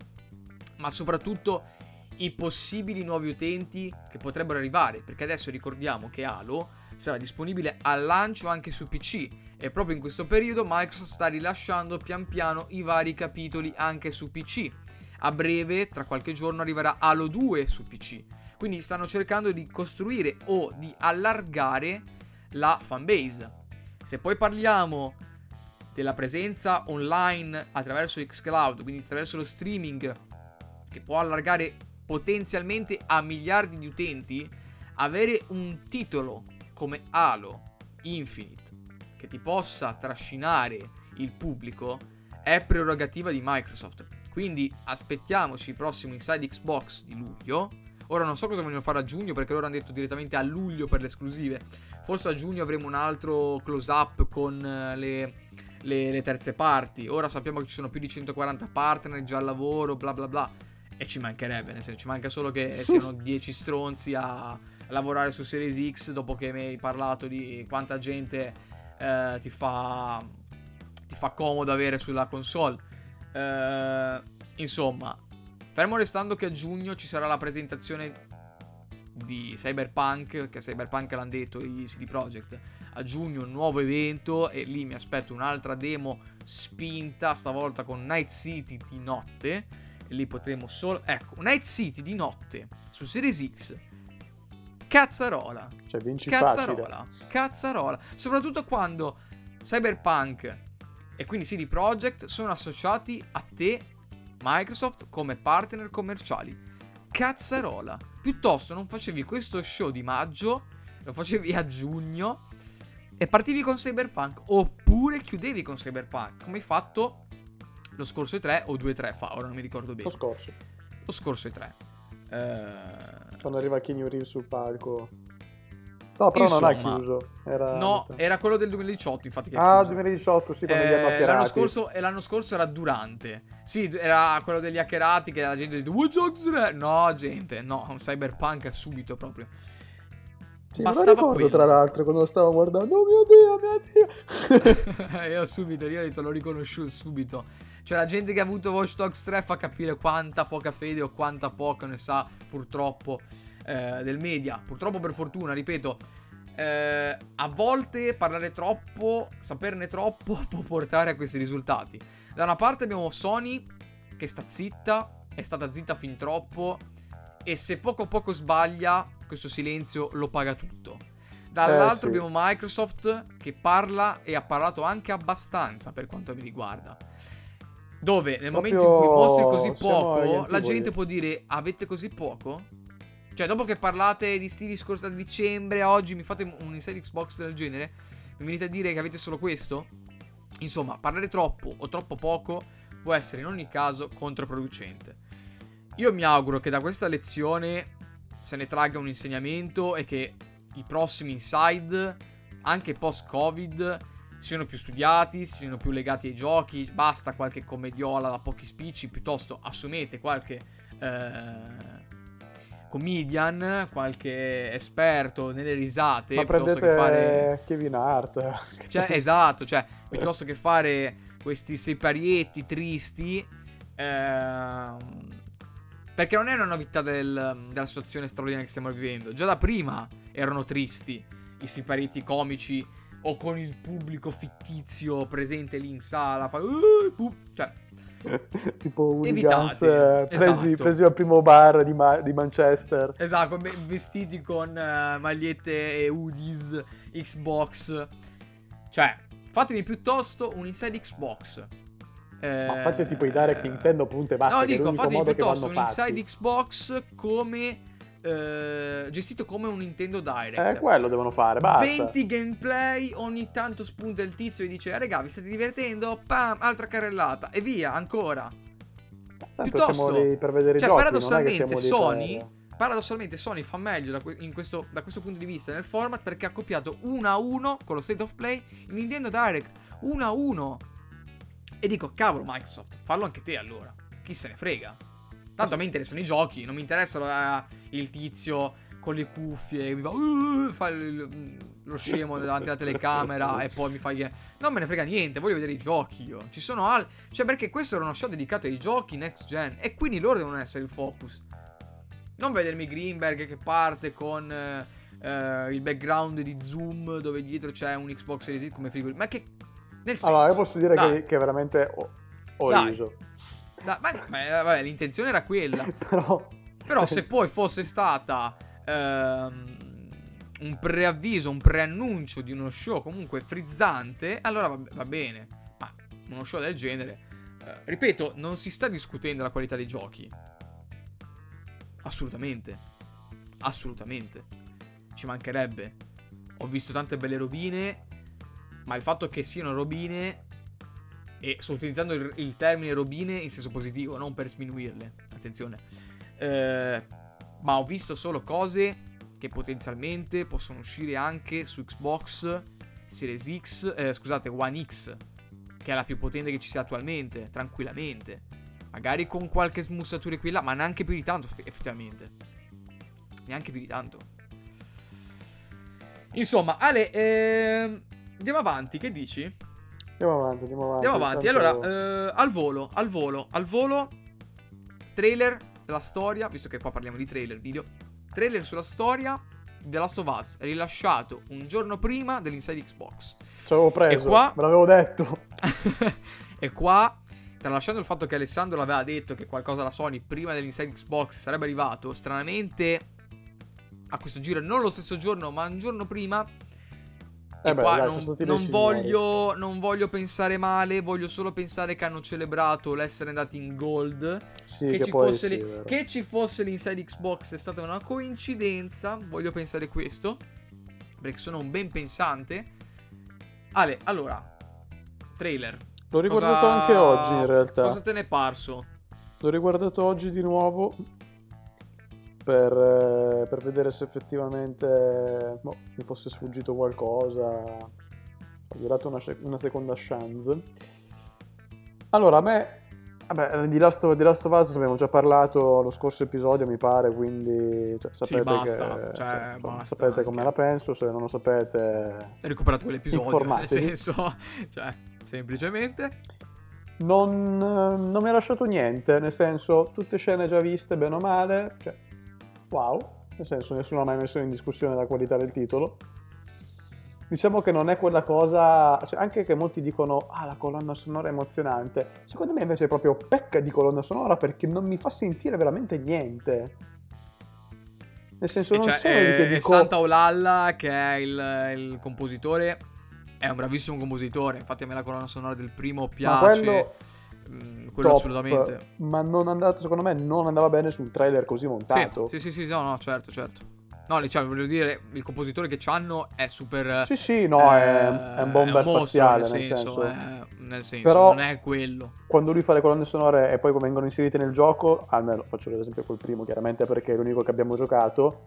ma soprattutto i possibili nuovi utenti che potrebbero arrivare. Perché adesso ricordiamo che Halo sarà disponibile al lancio anche su PC. E proprio in questo periodo Microsoft sta rilasciando pian piano i vari capitoli anche su PC. A breve, tra qualche giorno, arriverà Halo 2 su PC. Quindi stanno cercando di costruire o di allargare la fanbase. Se poi parliamo della presenza online attraverso xCloud, quindi attraverso lo streaming che può allargare potenzialmente a miliardi di utenti, avere un titolo come Halo Infinite che ti possa trascinare il pubblico è prerogativa di Microsoft. Quindi aspettiamoci il prossimo Inside Xbox di luglio. Ora non so cosa vogliono fare a giugno perché loro hanno detto direttamente a luglio per le esclusive. Forse a giugno avremo un altro close up con eh, le, le, le terze parti. Ora sappiamo che ci sono più di 140 partner già al lavoro, bla bla bla. E ci mancherebbe, nel senso, ci manca solo che siano 10 stronzi a lavorare su Series X dopo che mi hai parlato di quanta gente eh, ti fa ti fa comodo avere sulla console. Eh, insomma, fermo restando che a giugno ci sarà la presentazione di Cyberpunk, che Cyberpunk l'hanno detto i CD Projekt. A giugno un nuovo evento e lì mi aspetto un'altra demo spinta, stavolta con Night City di notte. E lì potremo solo... Ecco, Night City di notte su Series X. Cazzarola. Cioè, vinci Cazzarola. facile. Cazzarola. Soprattutto quando Cyberpunk e quindi CD Projekt sono associati a te, Microsoft, come partner commerciali. Cazzarola. Piuttosto non facevi questo show di maggio, lo facevi a giugno e partivi con Cyberpunk. Oppure chiudevi con Cyberpunk, come hai fatto lo scorso E3 o 2-3 fa, ora non mi ricordo bene. Lo scorso. Lo scorso E3. Eh, Quando arriva Keanu Reeves sul palco. No, però non ha Insomma, chiuso. Era... No, era quello del 2018, infatti. Che Ah, chiuso. 2018, sì, quando li hanno Eh, hackerati. l'anno, scorso, e l'anno scorso era Durante. Sì, era quello degli hackerati che la gente dice 3. No, gente, no, un cyberpunk subito proprio. Sì, bastava ricordo, quello. tra l'altro, quando lo stavo guardando. Oh mio Dio, mio Dio. io subito, io ho detto, l'ho riconosciuto subito. Cioè, la gente che ha avuto Watch Dogs 3 fa capire quanta poca fede o quanta poca ne sa, purtroppo, eh, del media. Purtroppo, per fortuna, ripeto, eh, a volte parlare troppo, saperne troppo, può portare a questi risultati. Da una parte abbiamo Sony che sta zitta, è stata zitta fin troppo, e se poco a poco sbaglia, questo silenzio lo paga tutto. Dall'altro Eh, sì. abbiamo Microsoft che parla e ha parlato anche abbastanza per quanto mi riguarda. Dove nel momento in cui Proprio mostri così poco, la gente può dire avete così poco? Cioè, dopo che parlate di stili scorsi da dicembre a oggi, mi fate un inside Xbox del genere? Mi venite a dire che avete solo questo? Insomma, parlare troppo o troppo poco può essere in ogni caso controproducente. Io mi auguro che da questa lezione se ne tragga un insegnamento e che i prossimi inside, anche post-Covid, siano più studiati, siano più legati ai giochi. Basta qualche commediola da pochi spicci, piuttosto assumete qualche eh, comedian, qualche esperto nelle risate, Ma piuttosto prendete che fare... Kevin Hart. Cioè, esatto, cioè, piuttosto che fare questi siparietti tristi, ehm, perché non è una novità del- della situazione straordinaria che stiamo vivendo. Già da prima erano tristi i siparietti comici o con il pubblico fittizio presente lì in sala, fa, "Uh, pu-", cioè, tipo hooligans eh, presi, esatto. presi al primo bar di, Ma- di Manchester. esatto, vestiti con eh, magliette e hoodies, Xbox, cioè, fatemi piuttosto un Inside Xbox. Eh, Ma fate tipo i direct Nintendo punte e basta. No, dico, fatemi piuttosto un. Inside Xbox come eh, gestito come un Nintendo Direct. Eh, quello devono fare, basta. 20 gameplay, ogni tanto spunta il tizio e dice: "Ah, Raga, vi state divertendo? Pam, altra carrellata e via, ancora. Tanto piuttosto- siamo lì per vedere Cioè, i giochi, paradossalmente, Sony- per- Paradossalmente, Sony fa meglio da, que- in questo, da questo punto di vista nel format perché ha copiato 1 a 1 con lo State of Play il Nintendo Direct 1 a 1. E dico, cavolo, Microsoft, fallo anche te allora. Chi se ne frega. Tanto a me interessano i giochi, non mi interessa la- il tizio con le cuffie che mi fa, "Uh", fa il- lo scemo davanti alla telecamera e poi mi fa gli- non me ne frega niente voglio vedere i giochi io. Ci sono al cioè perché questo era uno show dedicato ai giochi next gen e quindi loro devono essere il focus. Non vedermi Greenberg che parte con eh, eh, il background di Zoom dove dietro c'è un Xbox Series X come frigo ma che nel senso Allora, io posso dire che, che veramente ho, ho riso. Dai, ma, ma, vabbè, l'intenzione era quella Però, Però se poi fosse stata ehm, un preavviso, un preannuncio di uno show comunque frizzante, allora va, va bene. Ma uno show del genere, eh, ripeto, non si sta discutendo la qualità dei giochi. Assolutamente. Assolutamente. Ci mancherebbe. Ho visto tante belle robine, ma il fatto che siano robine e sto utilizzando il, il termine robine in senso positivo, non per sminuirle. Attenzione. Eh, ma ho visto solo cose che potenzialmente possono uscire anche su Xbox Series X, eh, scusate, One X, che è la più potente che ci sia attualmente, tranquillamente. Magari con qualche smussatura qui e là, ma neanche più di tanto, eff- effettivamente. Neanche più di tanto. Insomma, Ale, ehm, andiamo avanti, che dici? Andiamo avanti, andiamo avanti. Andiamo avanti. tanto- Allora, eh, al volo, al volo, al volo. Trailer della storia, visto che qua parliamo di trailer video. Trailer sulla storia The Last of Us, rilasciato un giorno prima dell'Inside Xbox. Ci avevo preso, E qua- me l'avevo detto. e qua, tralasciando il fatto che Alessandro l'aveva detto che qualcosa da Sony prima dell'Inside Xbox sarebbe arrivato, stranamente a questo giro, non lo stesso giorno, ma un giorno prima. Eh beh, qua dai, non, non voglio, non voglio pensare male, voglio solo pensare che hanno celebrato l'essere andati in gold. Sì, che, che, ci fosse sì, vero. che ci fosse l'Inside Xbox è stata una coincidenza. Voglio pensare questo. Perché sono un ben pensante. Ale, allora, trailer. L'ho riguardato Cosa- anche oggi in realtà. Cosa te ne è parso? L'ho riguardato oggi di nuovo per, eh, per vedere se effettivamente boh, mi fosse sfuggito qualcosa. Ho dato una, una seconda chance. Allora, a me... Vabbè, di Last, of, di Last of Us abbiamo già parlato lo scorso episodio, mi pare, quindi cioè, sapete, basta, che, cioè, basta sapete come la penso, se non lo sapete Hai recuperato quell'episodio. Nel senso, cioè, semplicemente. Non, eh, non mi ha lasciato niente, nel senso, tutte scene già viste, bene o male, cioè, wow, nel senso, nessuno ha mai messo in discussione la qualità del titolo. Diciamo che non è quella cosa, cioè, anche che molti dicono, ah, la colonna sonora è emozionante, secondo me invece è proprio pecca di colonna sonora perché non mi fa sentire veramente niente. Nel senso, E non cioè, sono lì che eh, dico... Santa Olalla, che è il, il compositore, è un bravissimo compositore. Infatti, a me la colonna sonora del primo ma piace. quello, Mm, quello top, assolutamente. ma non andata, secondo me non andava bene sul trailer così montato. Sì, sì, sì, sì, no, no, certo, certo. No, diciamo, voglio dire, il compositore che c'hanno è super... Sì, sì, no, è, eh, è un bomber è un spaziale, nel nel senso, senso. eh, nel senso, Però- non è quello. Quando lui fa le colonne sonore e poi vengono inserite nel gioco, almeno faccio l'esempio col primo, chiaramente perché è l'unico che abbiamo giocato,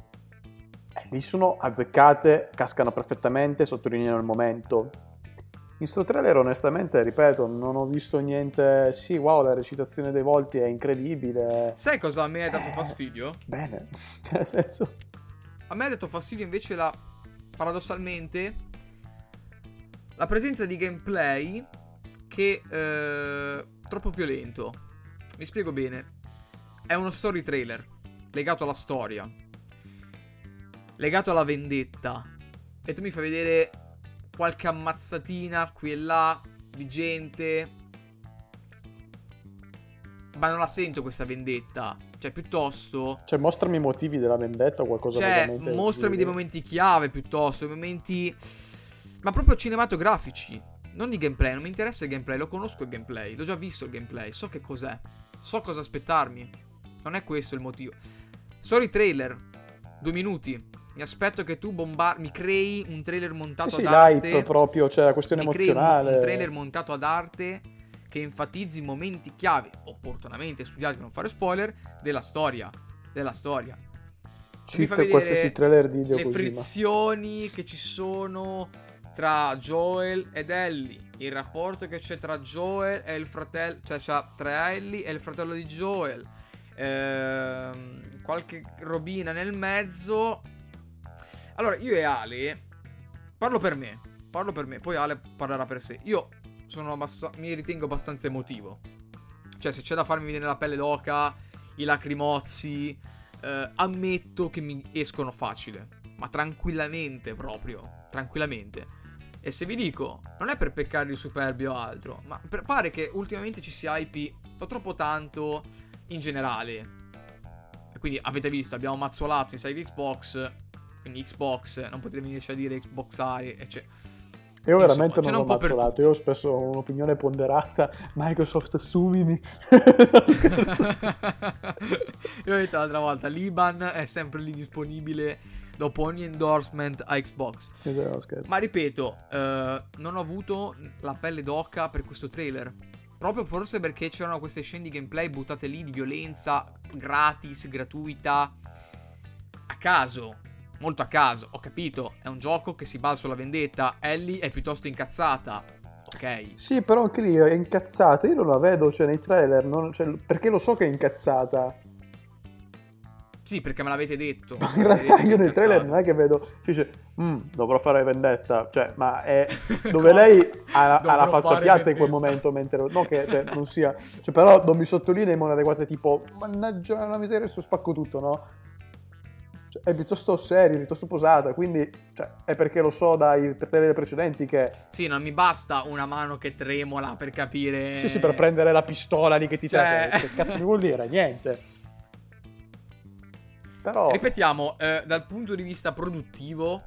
eh, lì sono azzeccate, cascano perfettamente, sottolineano il momento. In sto trailer, onestamente, ripeto, non ho visto niente. Sì, wow, la recitazione dei volti è incredibile. Sai cosa a me ha dato Eh. fastidio? Bene, cioè, nel senso. A me ha dato fastidio invece la... paradossalmente... La presenza di gameplay che... Eh, troppo violento. Mi spiego bene. È uno story trailer legato alla storia. Legato alla vendetta. E tu mi fai vedere qualche ammazzatina qui e là di gente. Ma non la sento questa vendetta. Cioè, piuttosto. Cioè, mostrami i motivi della vendetta o qualcosa Cioè, veramente mostrami dei momenti chiave piuttosto, dei momenti. Ma proprio cinematografici. Non di gameplay, non mi interessa il gameplay, lo conosco il gameplay, l'ho già visto il gameplay, so che cos'è, so cosa aspettarmi. Non è questo il motivo. Solo i trailer, due minuti. Mi aspetto che tu bomba- mi crei un trailer montato Sì, sì, ad arte. l'hype proprio, cioè la questione mi crei un- emozionale. un trailer montato ad arte che enfatizzi i momenti chiave, opportunamente studiati per non fare spoiler, della storia. Della storia. Cheat qualsiasi trailer di Hideo le Kojima. frizioni che ci sono tra Joel ed Ellie. Il rapporto che c'è tra Joel e il fratello. Cioè, c'ha tra Ellie e il fratello di Joel. Ehm, qualche robina nel mezzo. Allora, io e Ale. Parlo per me. Parlo per me. Poi Ale parlerà per sé. Io abbast- mi ritengo abbastanza emotivo. Cioè, se c'è da farmi venire la pelle d'oca, i lacrimozzi. eh, ammetto che mi escono facile. Ma tranquillamente proprio. Tranquillamente. E se vi dico, non è per peccare di superbio o altro, ma pare che ultimamente ci si hypi un po' troppo tanto in generale. Quindi avete visto, abbiamo mazzolato inside Xbox, quindi Xbox, non potete venirci a dire Xboxare, eccetera. Io Insomma, veramente n'è non l'ho mazzolato, io ho spesso un'opinione ponderata. Microsoft, assumimi. Io ho detto l'altra volta, l'Iban è sempre lì disponibile dopo ogni endorsement a Xbox. Ma ripeto, eh, non ho avuto la pelle d'oca per questo trailer. Proprio forse perché c'erano queste scene di gameplay buttate lì di violenza gratis, gratuita. A caso. Molto a caso. Ho capito. È un gioco che si basa sulla vendetta. Ellie è piuttosto incazzata. Ok. Sì, però anche lì è incazzata. Io non la vedo, cioè nei trailer, non- cioè, perché lo so che è incazzata. Sì, perché me l'avete detto. Ma in realtà io incazzata. trailer non è che vedo, si dice, "Mm, dovrò fare vendetta, cioè, ma è dove lei ha, ha la faccia piatta in quel vendetta. momento, mentre no che cioè, non sia, cioè, però non mi sottolinea in modo adeguato, tipo, mannaggia la miseria, adesso spacco tutto, no? Cioè, è piuttosto seria, piuttosto posata, quindi cioè, è perché lo so dai trailer precedenti che, Sì, non mi basta una mano che tremola per capire. sì sì, per prendere la pistola lì che ti Cioè- serve, che cazzo vuol dire? Niente. Però... Ripetiamo, eh, dal punto di vista produttivo,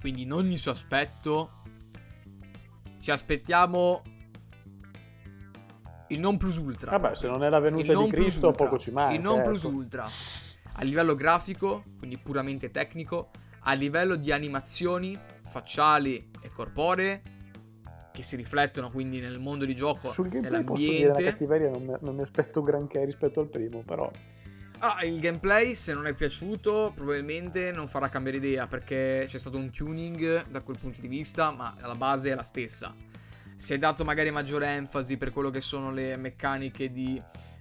quindi in ogni suo aspetto, ci aspettiamo il non plus ultra. Vabbè, se non è la venuta di Cristo, ultra. poco ci manca. Il non plus ecco. ultra. A livello grafico, quindi puramente tecnico, a livello di animazioni facciali e corporee, che si riflettono quindi nel mondo di gioco, Sul gameplay posso dire la nell'ambiente. cattiveria, non mi, non mi aspetto granché rispetto al primo, però... Ah, il gameplay, se non è piaciuto, probabilmente non farà cambiare idea perché c'è stato un tuning da quel punto di vista, ma alla base è la stessa. Si è dato magari maggiore enfasi per quello che sono le meccaniche di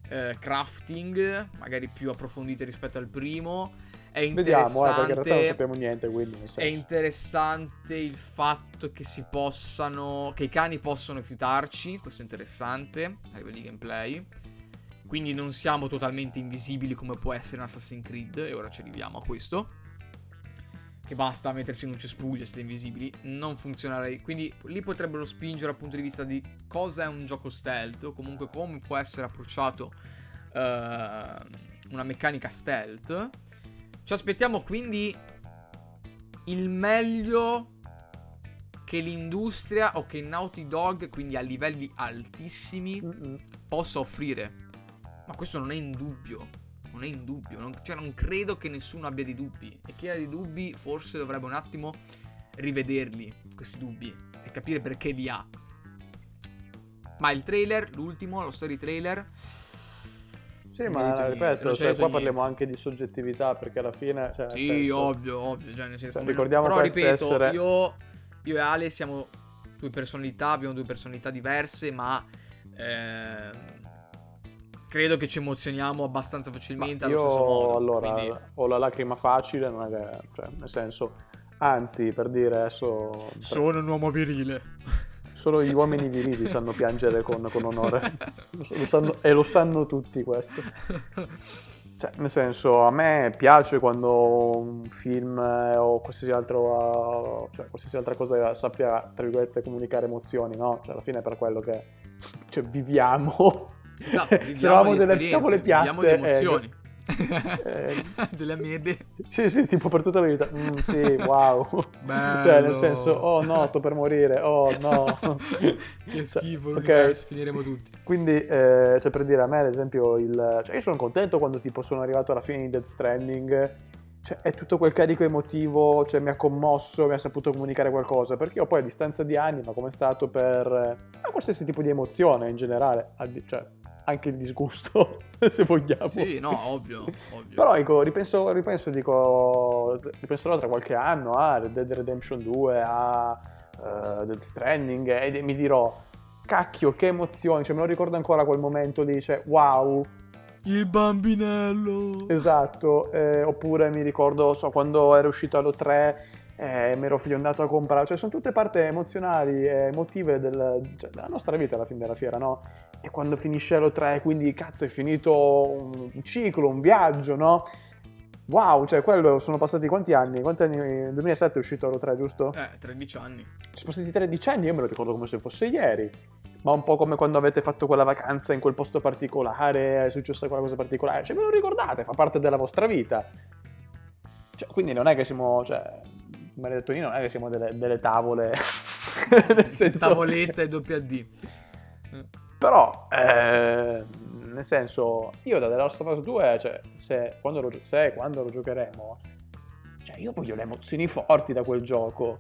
eh, crafting, magari più approfondite rispetto al primo. È Vediamo, eh, perché in realtà non interessante. sappiamo niente, quindi... È interessante il fatto che si possano. che i cani possono fiutarci. Questo è interessante a livello di gameplay. Quindi non siamo totalmente invisibili come può essere in Assassin's Creed. E ora ci arriviamo a questo. Che basta mettersi in un cespuglio e siete invisibili. Non funzionerà. Quindi lì potrebbero spingere dal punto di vista di cosa è un gioco stealth. O comunque come può essere approcciato eh, una meccanica stealth. Ci aspettiamo quindi il meglio che l'industria o che Naughty Dog, quindi a livelli altissimi, Mm-mm. possa offrire. Ma questo non è in dubbio. Non è in dubbio. Non, cioè, non credo che nessuno abbia dei dubbi. E chi ha dei dubbi forse dovrebbe un attimo rivederli, questi dubbi, e capire perché li ha. Ma il trailer, l'ultimo, lo story trailer. Sì, ma ripeto, cioè, qua parliamo anche di soggettività, perché alla fine... Cioè, Sì, senso- ovvio, ovvio. Cioè, nel senso, Cioè, ricordiamo però ripeto, essere- io, io e Ale siamo due personalità, abbiamo due personalità diverse, ma ehm, credo che ci emozioniamo abbastanza Ma facilmente io allo stesso modo. allora quindi- ho la lacrima facile, non è che, cioè, nel senso, anzi, per dire adesso, Sono un uomo virile. solo gli uomini virili sanno piangere con, con onore, lo, sanno- e lo sanno tutti questo. Cioè, nel senso, a me piace quando un film eh, o qualsiasi, altro, cioè, qualsiasi altra cosa sappia, tra virgolette, comunicare emozioni, no? Cioè, alla fine è per quello che cioè, viviamo. Esatto, viviamo delle tavole piatte. Viviamo di emozioni. Eh, eh, delle mede. Sì, sì, tipo per tutta la vita. Mm, sì, wow. Bello. Cioè, nel senso, oh no, sto per morire, oh no. che schifo, okay. finiremo tutti. Quindi, eh, cioè, per dire a me, ad esempio, il... Cioè, io sono contento quando tipo sono arrivato alla fine di Dead Stranding. Cioè, è tutto quel carico emotivo, cioè mi ha commosso, mi ha saputo comunicare qualcosa, perché io poi a distanza di anni, ma come è stato per eh, qualsiasi tipo di emozione in generale, cioè anche il disgusto, se vogliamo. Sì, no, ovvio, ovvio. Però ecco, ripenso, ripenso, dico, ripenserò tra qualche anno a Red Dead Redemption 2, a uh, Dead Stranding e mi dirò, cacchio, che emozioni, cioè me lo ricordo ancora quel momento lì, cioè, wow. Il bambinello. Esatto, eh, oppure mi ricordo, so, quando ero uscito allo 3 eh, mi ero fiondato a comprare, cioè sono tutte parti emozionali e emotive del, cioè, della nostra vita alla fine della fiera, no? E quando finisce lo 3, quindi cazzo è finito un ciclo, un viaggio, no? Wow, cioè quello sono passati quanti anni? Quanti anni? Nel 2007 è uscito lo 3, giusto? Eh, 13 anni. Sono passati 13 anni, io me lo ricordo come se fosse ieri. Ma un po' come quando avete fatto quella vacanza in quel posto particolare, è successa quella cosa particolare. Cioè, me lo ricordate, fa parte della vostra vita. Cioè, quindi non è che siamo, cioè, come ha detto io, non è che siamo delle, delle tavole. nel senso... Tavoletta e doppia D. Però, eh, nel senso, io da The Last of Us 2, cioè, se quando lo, se, quando lo giocheremo, cioè, io voglio le emozioni forti da quel gioco.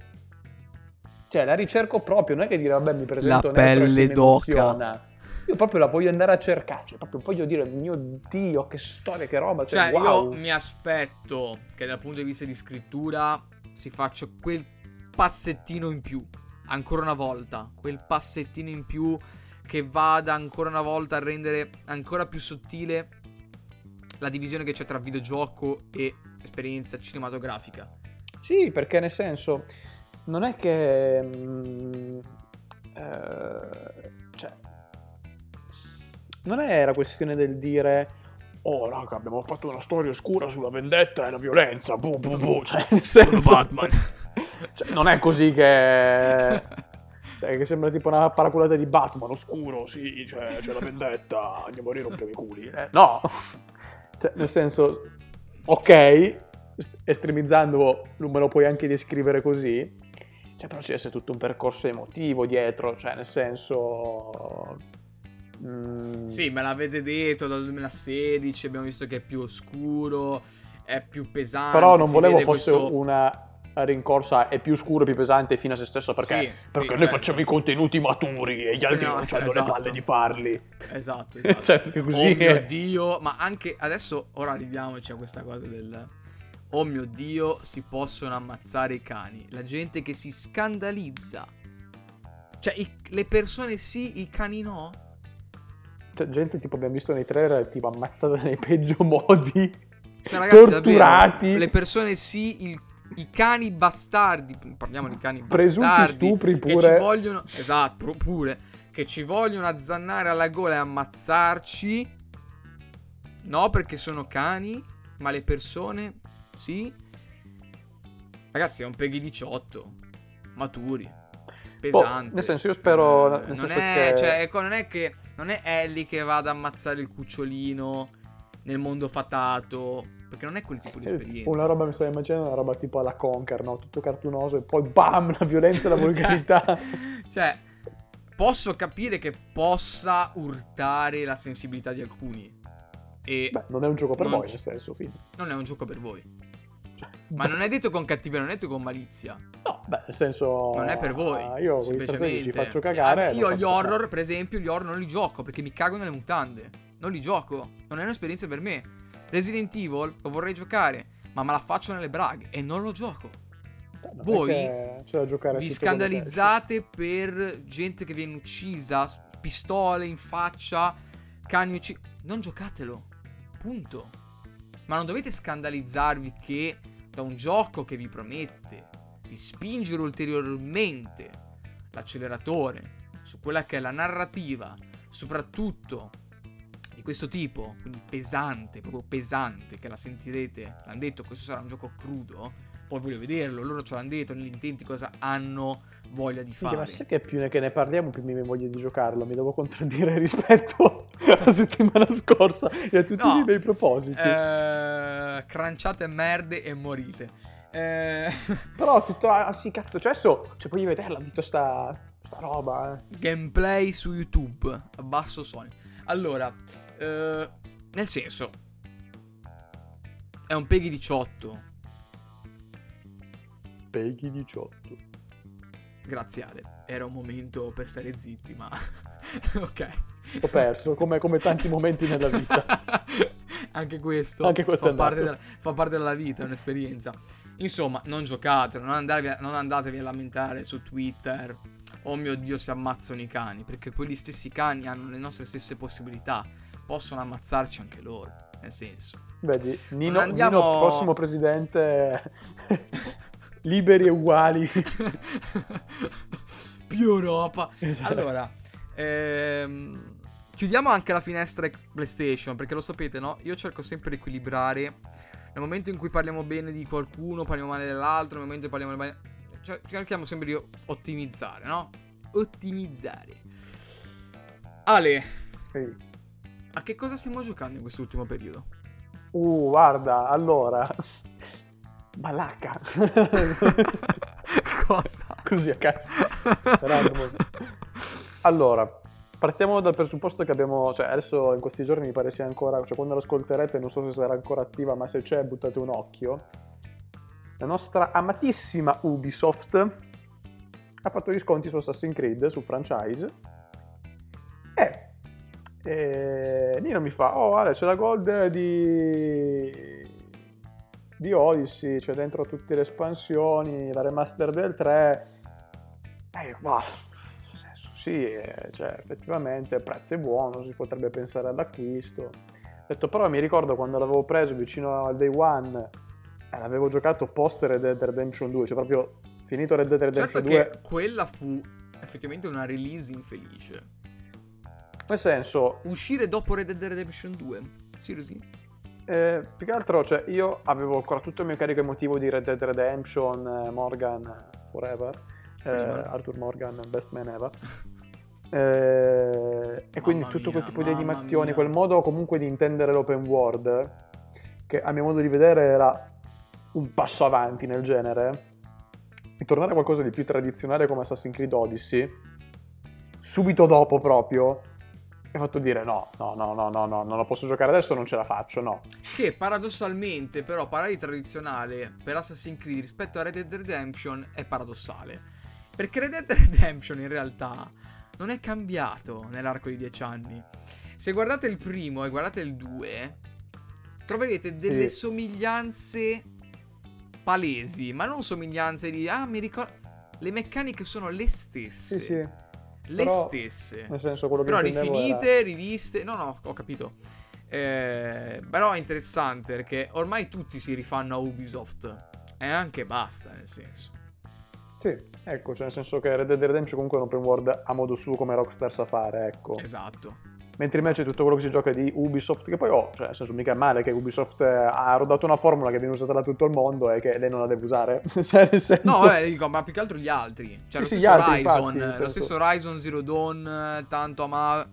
Cioè, la ricerco proprio, non è che dire, vabbè, mi presento la pelle d'oca. Io proprio la voglio andare a cercare, cioè proprio voglio dire, mio Dio, che storia, che roba. Cioè, cioè wow. io mi aspetto che dal punto di vista di scrittura si faccia quel passettino in più, ancora una volta, quel passettino in più che vada ancora una volta a rendere ancora più sottile la divisione che c'è tra videogioco e esperienza cinematografica. Sì, perché nel senso, non è che... Mm, eh, cioè, non era questione del dire oh raga abbiamo fatto una storia oscura sulla vendetta e la violenza, boom boom boom, cioè nel senso... Batman. Cioè, non è così che... Cioè, che sembra tipo una paraculata di Batman oscuro, sì, cioè c'è la vendetta, andiamo a rirompere i culi. Eh, no, cioè, nel senso, ok, estremizzando me lo puoi anche descrivere così, cioè, però ci deve essere tutto un percorso emotivo dietro, cioè nel senso... Mm... Sì, me l'avete detto dal 2016, abbiamo visto che è più oscuro, è più pesante. Però non volevo fosse questo... una rincorsa è più scuro e più pesante fino a se stesso perché, sì, perché sì, noi certo. facciamo i contenuti maturi e gli altri no, non hanno esatto. le palle di farli. Esatto, esatto. cioè, così oh mio Dio, ma anche adesso, ora arriviamoci a questa cosa del... Oh mio Dio, si possono ammazzare i cani. La gente che si scandalizza. Cioè, i, le persone sì, i cani no? Cioè, gente tipo abbiamo visto nei trailer tipo ammazzata nei peggio modi. Cioè, ragazzi, torturati. Davvero, le persone sì, il i cani bastardi, parliamo di cani bastardi, stupri pure. che ci vogliono, esatto, pure, che ci vogliono azzannare alla gola e ammazzarci, no perché sono cani, ma le persone, sì. Ragazzi, è un Peggy 18, maturi, pesante. Oh, nel senso, io spero... Eh, non, è, che... cioè, ecco, non è che, non è Ellie che va ad ammazzare il cucciolino nel mondo fatato perché non è quel tipo di esperienza. Una roba mi sto immaginando, una roba tipo alla Conker, no? Tutto cartunoso e poi bam, la violenza e la volgarità. cioè, cioè, posso capire che possa urtare la sensibilità di alcuni. E Beh, non è un gioco per voi, nel senso, fine. Non è un gioco per voi. Cioè, Ma non è detto con cattiveria, non è detto con malizia. No, beh, nel senso. Non è per voi. Uh, io semplicemente ci faccio cagare. Io gli horror, cagare. per esempio, gli horror non li gioco perché mi cago nelle mutande. Non li gioco. Non è un'esperienza per me. Resident Evil lo vorrei giocare, ma me la faccio nelle braghe e non lo gioco. No, Voi vi scandalizzate per gente che viene uccisa, pistole in faccia, cani uccisi. Non giocatelo. Punto. Ma non dovete scandalizzarvi che da un gioco che vi promette di spingere ulteriormente l'acceleratore su quella che è la narrativa, soprattutto questo tipo, quindi pesante, proprio pesante, che la sentirete, l'hanno detto, questo sarà un gioco crudo, poi voglio vederlo, loro ce l'hanno detto negli intenti cosa hanno voglia di fare. Ma sai che più che ne parliamo più mi viene voglia di giocarlo, mi devo contraddire rispetto alla settimana scorsa e a tutti no, i miei propositi. Eh, cranciate merde e morite. Eh... Però tutto, ah sì cazzo, cioè adesso, cioè puoi vederla tutta sta, sta roba. Eh. Gameplay su YouTube, a basso suono. Allora, eh, nel senso, è un Peggy 18 Peggy 18. Grazie Ale, era un momento per stare zitti, ma ok. Ho perso, come, come tanti momenti nella vita. Anche questo, Anche questo fa, parte della, fa, parte della, vita, è un'esperienza. Insomma, non giocate, non, andatevi a, non andatevi a lamentare su Twitter. Oh mio Dio, si ammazzano i cani, perché quegli stessi cani hanno le nostre stesse possibilità. Possono ammazzarci anche loro, nel senso. Vedi, Nino, andiamo... Nino prossimo presidente liberi e uguali. Più Europa. Esatto. Allora, ehm, chiudiamo anche la finestra PlayStation, perché lo sapete, no? Io cerco sempre di equilibrare. Nel momento in cui parliamo bene di qualcuno, parliamo male dell'altro, nel momento in cui parliamo bene... Cioè, cerchiamo sempre di ottimizzare, no? Ottimizzare. Ale, Ehi. A che cosa stiamo giocando in quest'ultimo periodo? Uh, guarda, allora, Balacca. Cosa? Così a caso. allora, partiamo dal presupposto che abbiamo, cioè adesso in questi giorni mi pare sia ancora, cioè quando lo ascolterete non so se sarà ancora attiva, ma se c'è buttate un occhio. La nostra amatissima Ubisoft ha fatto gli sconti su Assassin's Creed, su franchise. E, e Nino mi fa, oh Ale c'è la gold di di Odyssey, c'è dentro tutte le espansioni, la remaster del 3. Eh, ma sì, eh, cioè, effettivamente il prezzo è buono, si potrebbe pensare all'acquisto. Ho detto, però mi ricordo quando l'avevo preso vicino al day one, eh, l'avevo giocato post Red Dead Redemption 2, cioè proprio finito Red Dead Redemption certo 2. Che quella fu effettivamente una release infelice. Nel senso... Uscire dopo Red Dead Redemption 2? Seriously? Eh, più che altro, cioè, io avevo ancora tutto il mio carico emotivo di Red Dead Redemption, eh, Morgan Forever, eh, Arthur Morgan, best man ever. Eh, e quindi tutto mia, quel tipo di animazioni, mia. quel modo comunque di intendere l'open world, che a mio modo di vedere era un passo avanti nel genere, e tornare a qualcosa di più tradizionale come Assassin's Creed Odyssey, subito dopo proprio, mi ha fatto dire no, no, no, no, no, no, non lo posso giocare adesso, non ce la faccio, no. Che paradossalmente però parlare di tradizionale per Assassin's Creed rispetto a Red Dead Redemption è paradossale. Perché Red Dead Redemption in realtà non è cambiato nell'arco di dieci anni. Se guardate il primo e guardate il 2, troverete delle sì. somiglianze palesi, ma non somiglianze di ah, mi ricordo le meccaniche sono le stesse. Sì, sì le Però, stesse. Nel senso, quello che Però rifinite, era... riviste. No, no, ho capito. Eh, però è interessante perché ormai tutti si rifanno a Ubisoft. E anche basta, nel senso. Sì, ecco, cioè nel senso che Red Dead Redemption comunque è un open world a modo suo come Rockstar sa fare, ecco. Esatto. Mentre invece tutto quello che si gioca di Ubisoft, che poi ho, oh, cioè nel senso mica è male che Ubisoft ha rodato una formula che viene usata da tutto il mondo e che lei non la deve usare. cioè senso... No, eh, dico, ma più che altro gli altri. Cioè sì, lo, stesso altri, Horizon, infatti, lo stesso Horizon Zero Dawn, tanto ama...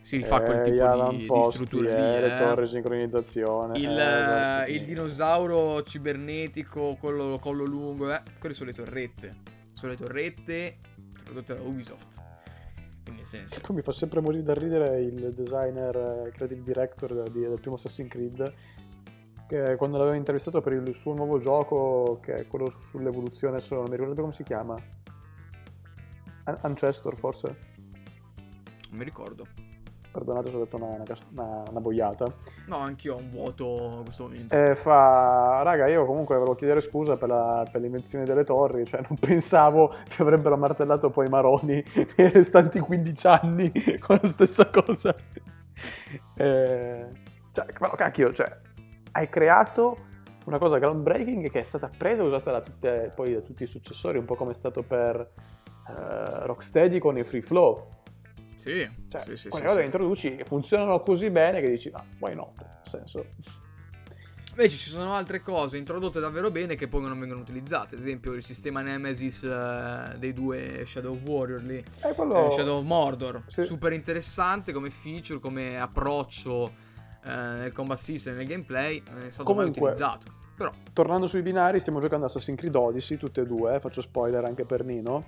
Si rifà eh, quel tipo di, posti, di struttura eh, lì. Le eh. torri, sincronizzazione. Il, eh, esatto. il dinosauro cibernetico, collo, collo lungo, eh. Quelle sono le torrette. Sono le torrette prodotte da Ubisoft. Quindi senso... Mi fa sempre morire da ridere il designer, eh, creative director di, del primo Assassin's Creed, che quando l'avevo intervistato per il suo nuovo gioco, che è quello sull'evoluzione, adesso non mi ricordo come si chiama. Ancestor forse? Non mi ricordo. Perdonate se ho detto una, una, una, boiata. No, anch'io ho un vuoto in questo momento. E fa, raga, io comunque volevo chiedere scusa per, la, per l'invenzione delle torri, cioè non pensavo che avrebbero martellato poi maroni nei restanti 15 anni con la stessa cosa. E, cioè, però cacchio, cioè, hai creato una cosa groundbreaking che è stata presa e usata da tutte, poi da tutti i successori, un po' come è stato per uh, Rocksteady con i Free Flow Sì, Cioè, sì, sì, quelle sì, che introduci che funzionano così bene che dici, ah, why not? Nel senso, Invece ci sono altre cose introdotte davvero bene che poi non vengono utilizzate. Ad esempio il sistema Nemesis eh, dei due Shadow Warrior lì. è quello... eh, Shadow of Mordor. Sì. Super interessante come feature, come approccio eh, nel combat system, nel gameplay. Non è stato mai Comunque- utilizzato. Però, Tornando sui binari, stiamo giocando Assassin's Creed Odyssey, tutte e due, eh, faccio spoiler anche per Nino.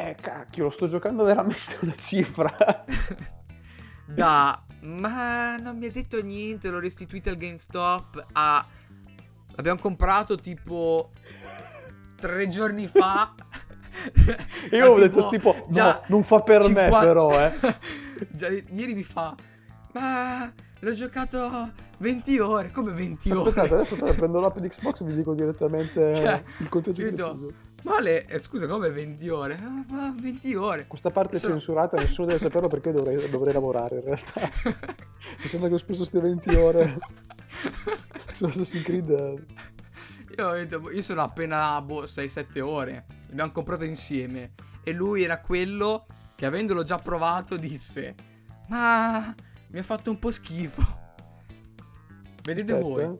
Eh, cacchio, lo sto giocando veramente una cifra. da... Ma non mi ha detto niente, l'ho restituito al GameStop a... L'abbiamo comprato tipo tre giorni fa. Io ho detto tipo, no, non fa per me però, eh. Già, ieri mi fa, ma l'ho giocato 20 ore, come 20 ore? Aspettate, adesso prendo l'app di Xbox e vi dico direttamente Cioè, il conteggio io dico- preciso. Male, eh, scusa, come 20 ore? Ah, ma 20 ore. Questa parte è censurata, nessuno deve saperlo perché dovrei, dovrei lavorare in realtà. Se sembra che ho speso queste 20 ore su Assassin's Creed. Io, io sono appena boh, 6-7 ore. L'abbiamo comprato insieme. E lui era quello che, avendolo già provato, disse: Ma mi ha fatto un po' schifo. Vedete aspetta, voi.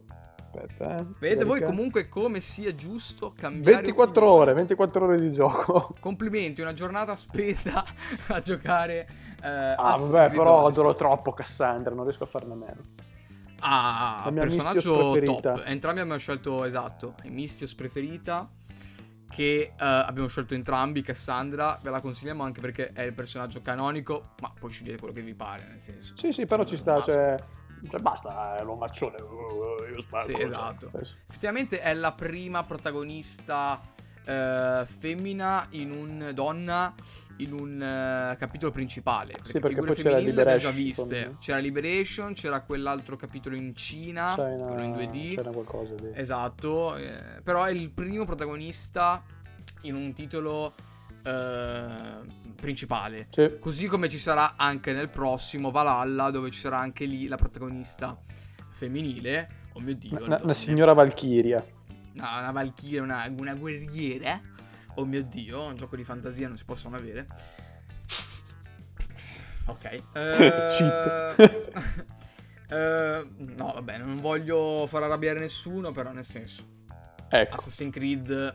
Aspetta, eh. Vedete voi comunque come sia giusto cambiare 24 opinione. ore, 24 ore di gioco. Complimenti, una giornata spesa a giocare. Eh, Ah, vabbè, però adoro troppo Cassandra, non riesco a farne a meno. Ah, La mia personaggio top. Entrambi abbiamo scelto esatto. Mistios preferita. Che eh, abbiamo scelto entrambi. Cassandra, ve la consigliamo anche perché è il personaggio canonico. Ma poi scegliete quello che vi pare, nel senso. Sì, sì, però ci sta, cioè... cioè, basta, è l'omaccione. uh, Io sparo. Sì, cioè, esatto. adesso. Effettivamente è la prima protagonista eh, femmina in un donna in un eh, capitolo principale. Sì, perché figure poi c'era femminili le abbiamo già Liberation. viste. C'era Liberation, c'era quell'altro capitolo in Cina, C'era, quello in 2D. c'era qualcosa di... Esatto, eh, però è il primo protagonista in un titolo eh, principale. Sì. Così come ci sarà anche nel prossimo Valhalla, dove ci sarà anche lì la protagonista femminile. Oh mio dio, Una, una signora Valchiria. No, una valchiria, una, una guerriera. Oh mio dio, un gioco di fantasia non si possono avere. Ok. Cheat. eh, no, vabbè, non voglio far arrabbiare nessuno, però nel senso. Ecco. Assassin's Creed.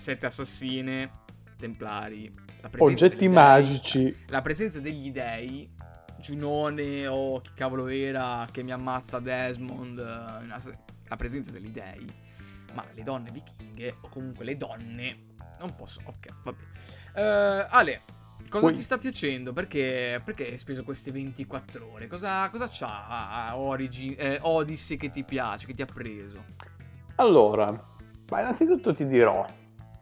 Sette assassine, templari. Oggetti degli dei, magici. La presenza degli dei. Giunone o chi cavolo era che mi ammazza Desmond. eh, La presenza degli dei. Ma le donne vichinghe, o comunque le donne, non posso. Ok, vabbè. Eh, Ale, cosa Ui. ti sta piacendo? Perché, perché hai speso queste 24 ore? Cosa, cosa c'ha Origin, eh, Odyssey che ti piace, che ti ha preso? Allora, ma innanzitutto ti dirò,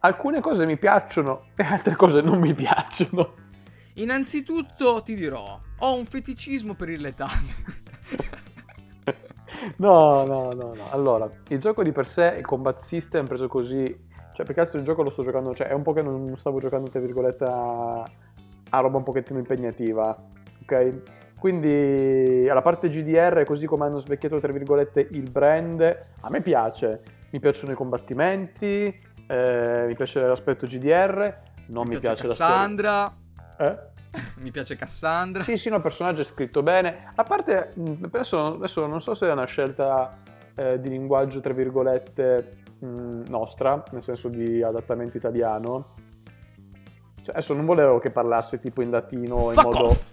alcune cose mi piacciono e altre cose non mi piacciono. Innanzitutto ti dirò, ho un feticismo per il letame. No, no, no, no. Allora, il gioco di per sé, il combat system preso così, cioè per caso il gioco lo sto giocando, cioè è un po' che non stavo giocando tra virgolette a, a roba un pochettino impegnativa, ok? Quindi alla parte GDR, così come hanno svecchiato tra virgolette il brand, a me piace, mi piacciono i combattimenti, eh, mi piace l'aspetto GDR, non mi, piace, la storia. Cassandra. Eh? Mi piace Cassandra. Sì, sì, no, il personaggio è scritto bene. A parte, adesso, adesso non so se è una scelta eh, di linguaggio, tra virgolette, mh, nostra, nel senso di adattamento italiano. Cioè, adesso non volevo che parlasse tipo in latino in Fuck modo off!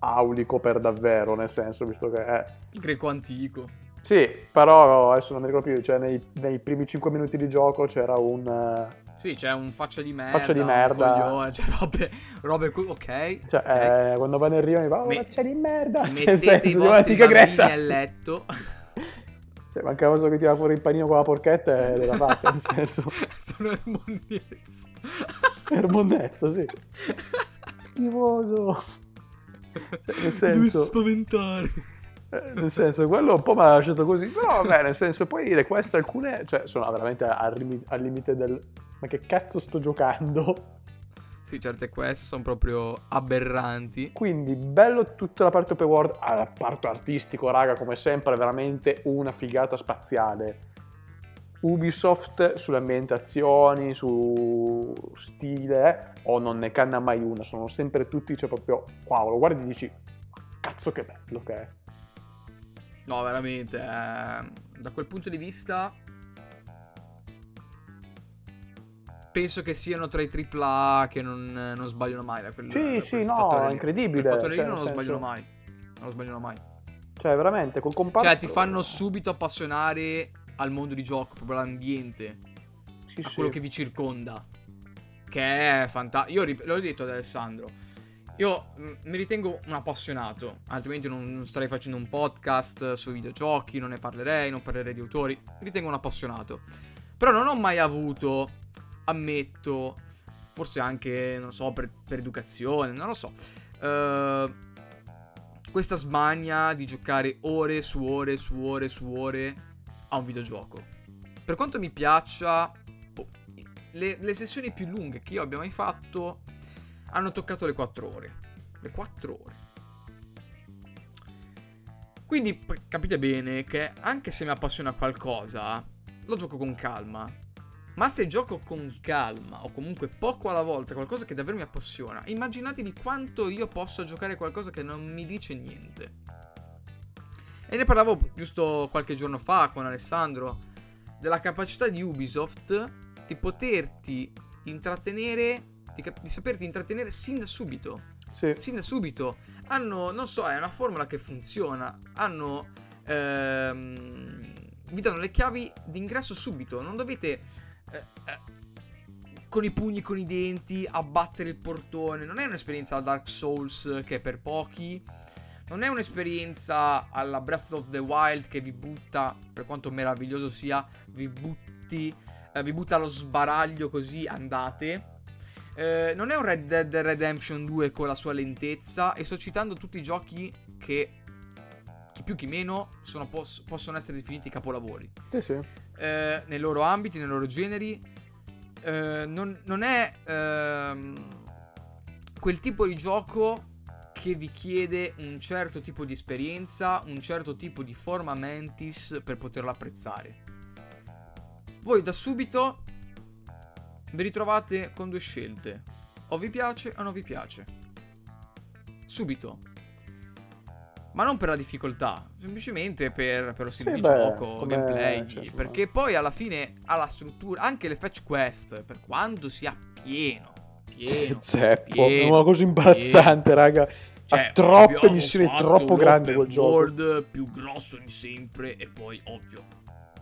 aulico per davvero, nel senso, visto che è... Greco antico. Sì, però adesso non mi ricordo più, cioè nei, nei primi 5 minuti di gioco c'era un... eh, Sì, c'è un faccia di merda. Faccia di merda. coglione, C'è robe, robe ok. Cioè, ok. eh, quando va nel rio mi va, oh, Me- c'è di merda! Mettete i senso, di vostri bambini a letto. Cioè, mancava solo che tira fuori il panino con la porchetta e della fatta, nel senso... Sono ermonnezzo. Ermonnezza, sì. Schifoso. Cioè, nel Devi senso, spaventare. Eh, nel senso, quello un po' mi ha lasciato così. Però, vabbè, nel senso, poi le quest alcune, cioè, sono veramente al, rimi- al limite del... Ma che cazzo sto giocando? Sì, certe quest sono proprio aberranti. Quindi, bello tutta la parte open world. La parte artistico, raga, come sempre, veramente una figata spaziale. Ubisoft sulle ambientazioni, su stile, o non ne canna mai una, sono sempre tutti, cioè proprio, wow, lo guardi e dici, cazzo che bello che è. No, veramente, eh, da quel punto di vista penso che siano tra i AAA che non, non sbagliano mai da quel Sì, da sì, no, è incredibile. Quel fattore cioè, non lo sbagliano senso- mai. Non lo sbagliano mai. Cioè, veramente, col comparto... Cioè, ti fanno subito appassionare al mondo di gioco, proprio all'ambiente, Sì, a sì. quello che vi circonda. Che è fantastico. Io l'ho detto ad Alessandro. Io mm, mi ritengo un appassionato, altrimenti non, non starei facendo un podcast sui videogiochi, non ne parlerei, non parlerei di autori. Mi ritengo un appassionato. Però non ho mai avuto, ammetto, forse anche, non so, per, per educazione, non lo so, eh, questa smania di giocare ore su ore su ore su ore a un videogioco. Per quanto mi piaccia, boh, le, le sessioni più lunghe che io abbia mai fatto hanno toccato le 4 ore. Le 4 ore. Quindi capite bene che anche se mi appassiona qualcosa, lo gioco con calma. Ma se gioco con calma, o comunque poco alla volta, qualcosa che davvero mi appassiona, immaginatevi quanto io posso giocare qualcosa che non mi dice niente. E ne parlavo giusto qualche giorno fa con Alessandro della capacità di Ubisoft di poterti intrattenere, di, cap- di saperti intrattenere sin da subito Sì. sin da subito. Hanno, non so, è una formula che funziona. Hanno. ehm, vi danno le chiavi d'ingresso subito. Non dovete. eh, eh, con i pugni, con i denti, abbattere il portone. Non è un'esperienza alla Dark Souls che è per pochi. Non è un'esperienza alla Breath of the Wild che vi butta, per quanto meraviglioso sia, vi butti. eh, vi butta allo sbaraglio così andate. Eh, non è un Red Dead Redemption 2 con la sua lentezza. E sto citando tutti i giochi che, chi più chi meno, sono pos- possono essere definiti capolavori. Sì, sì. Eh, nei loro ambiti, nei loro generi. Eh, non, non è ehm, quel tipo di gioco che vi chiede un certo tipo di esperienza, un certo tipo di forma mentis per poterlo apprezzare. Voi da subito vi ritrovate con due scelte. O vi piace o non vi piace. Subito. Ma non per la difficoltà, semplicemente per, per lo stile Sì, di beh, gioco, gameplay. cioè, perché poi alla fine ha la struttura, anche le fetch quest, per quanto sia pieno, pieno, Zeppo, pieno, è una cosa imbarazzante, raga. cioè, ha troppe missioni fatto troppo open quel gioco. world più grosso di sempre e poi ovvio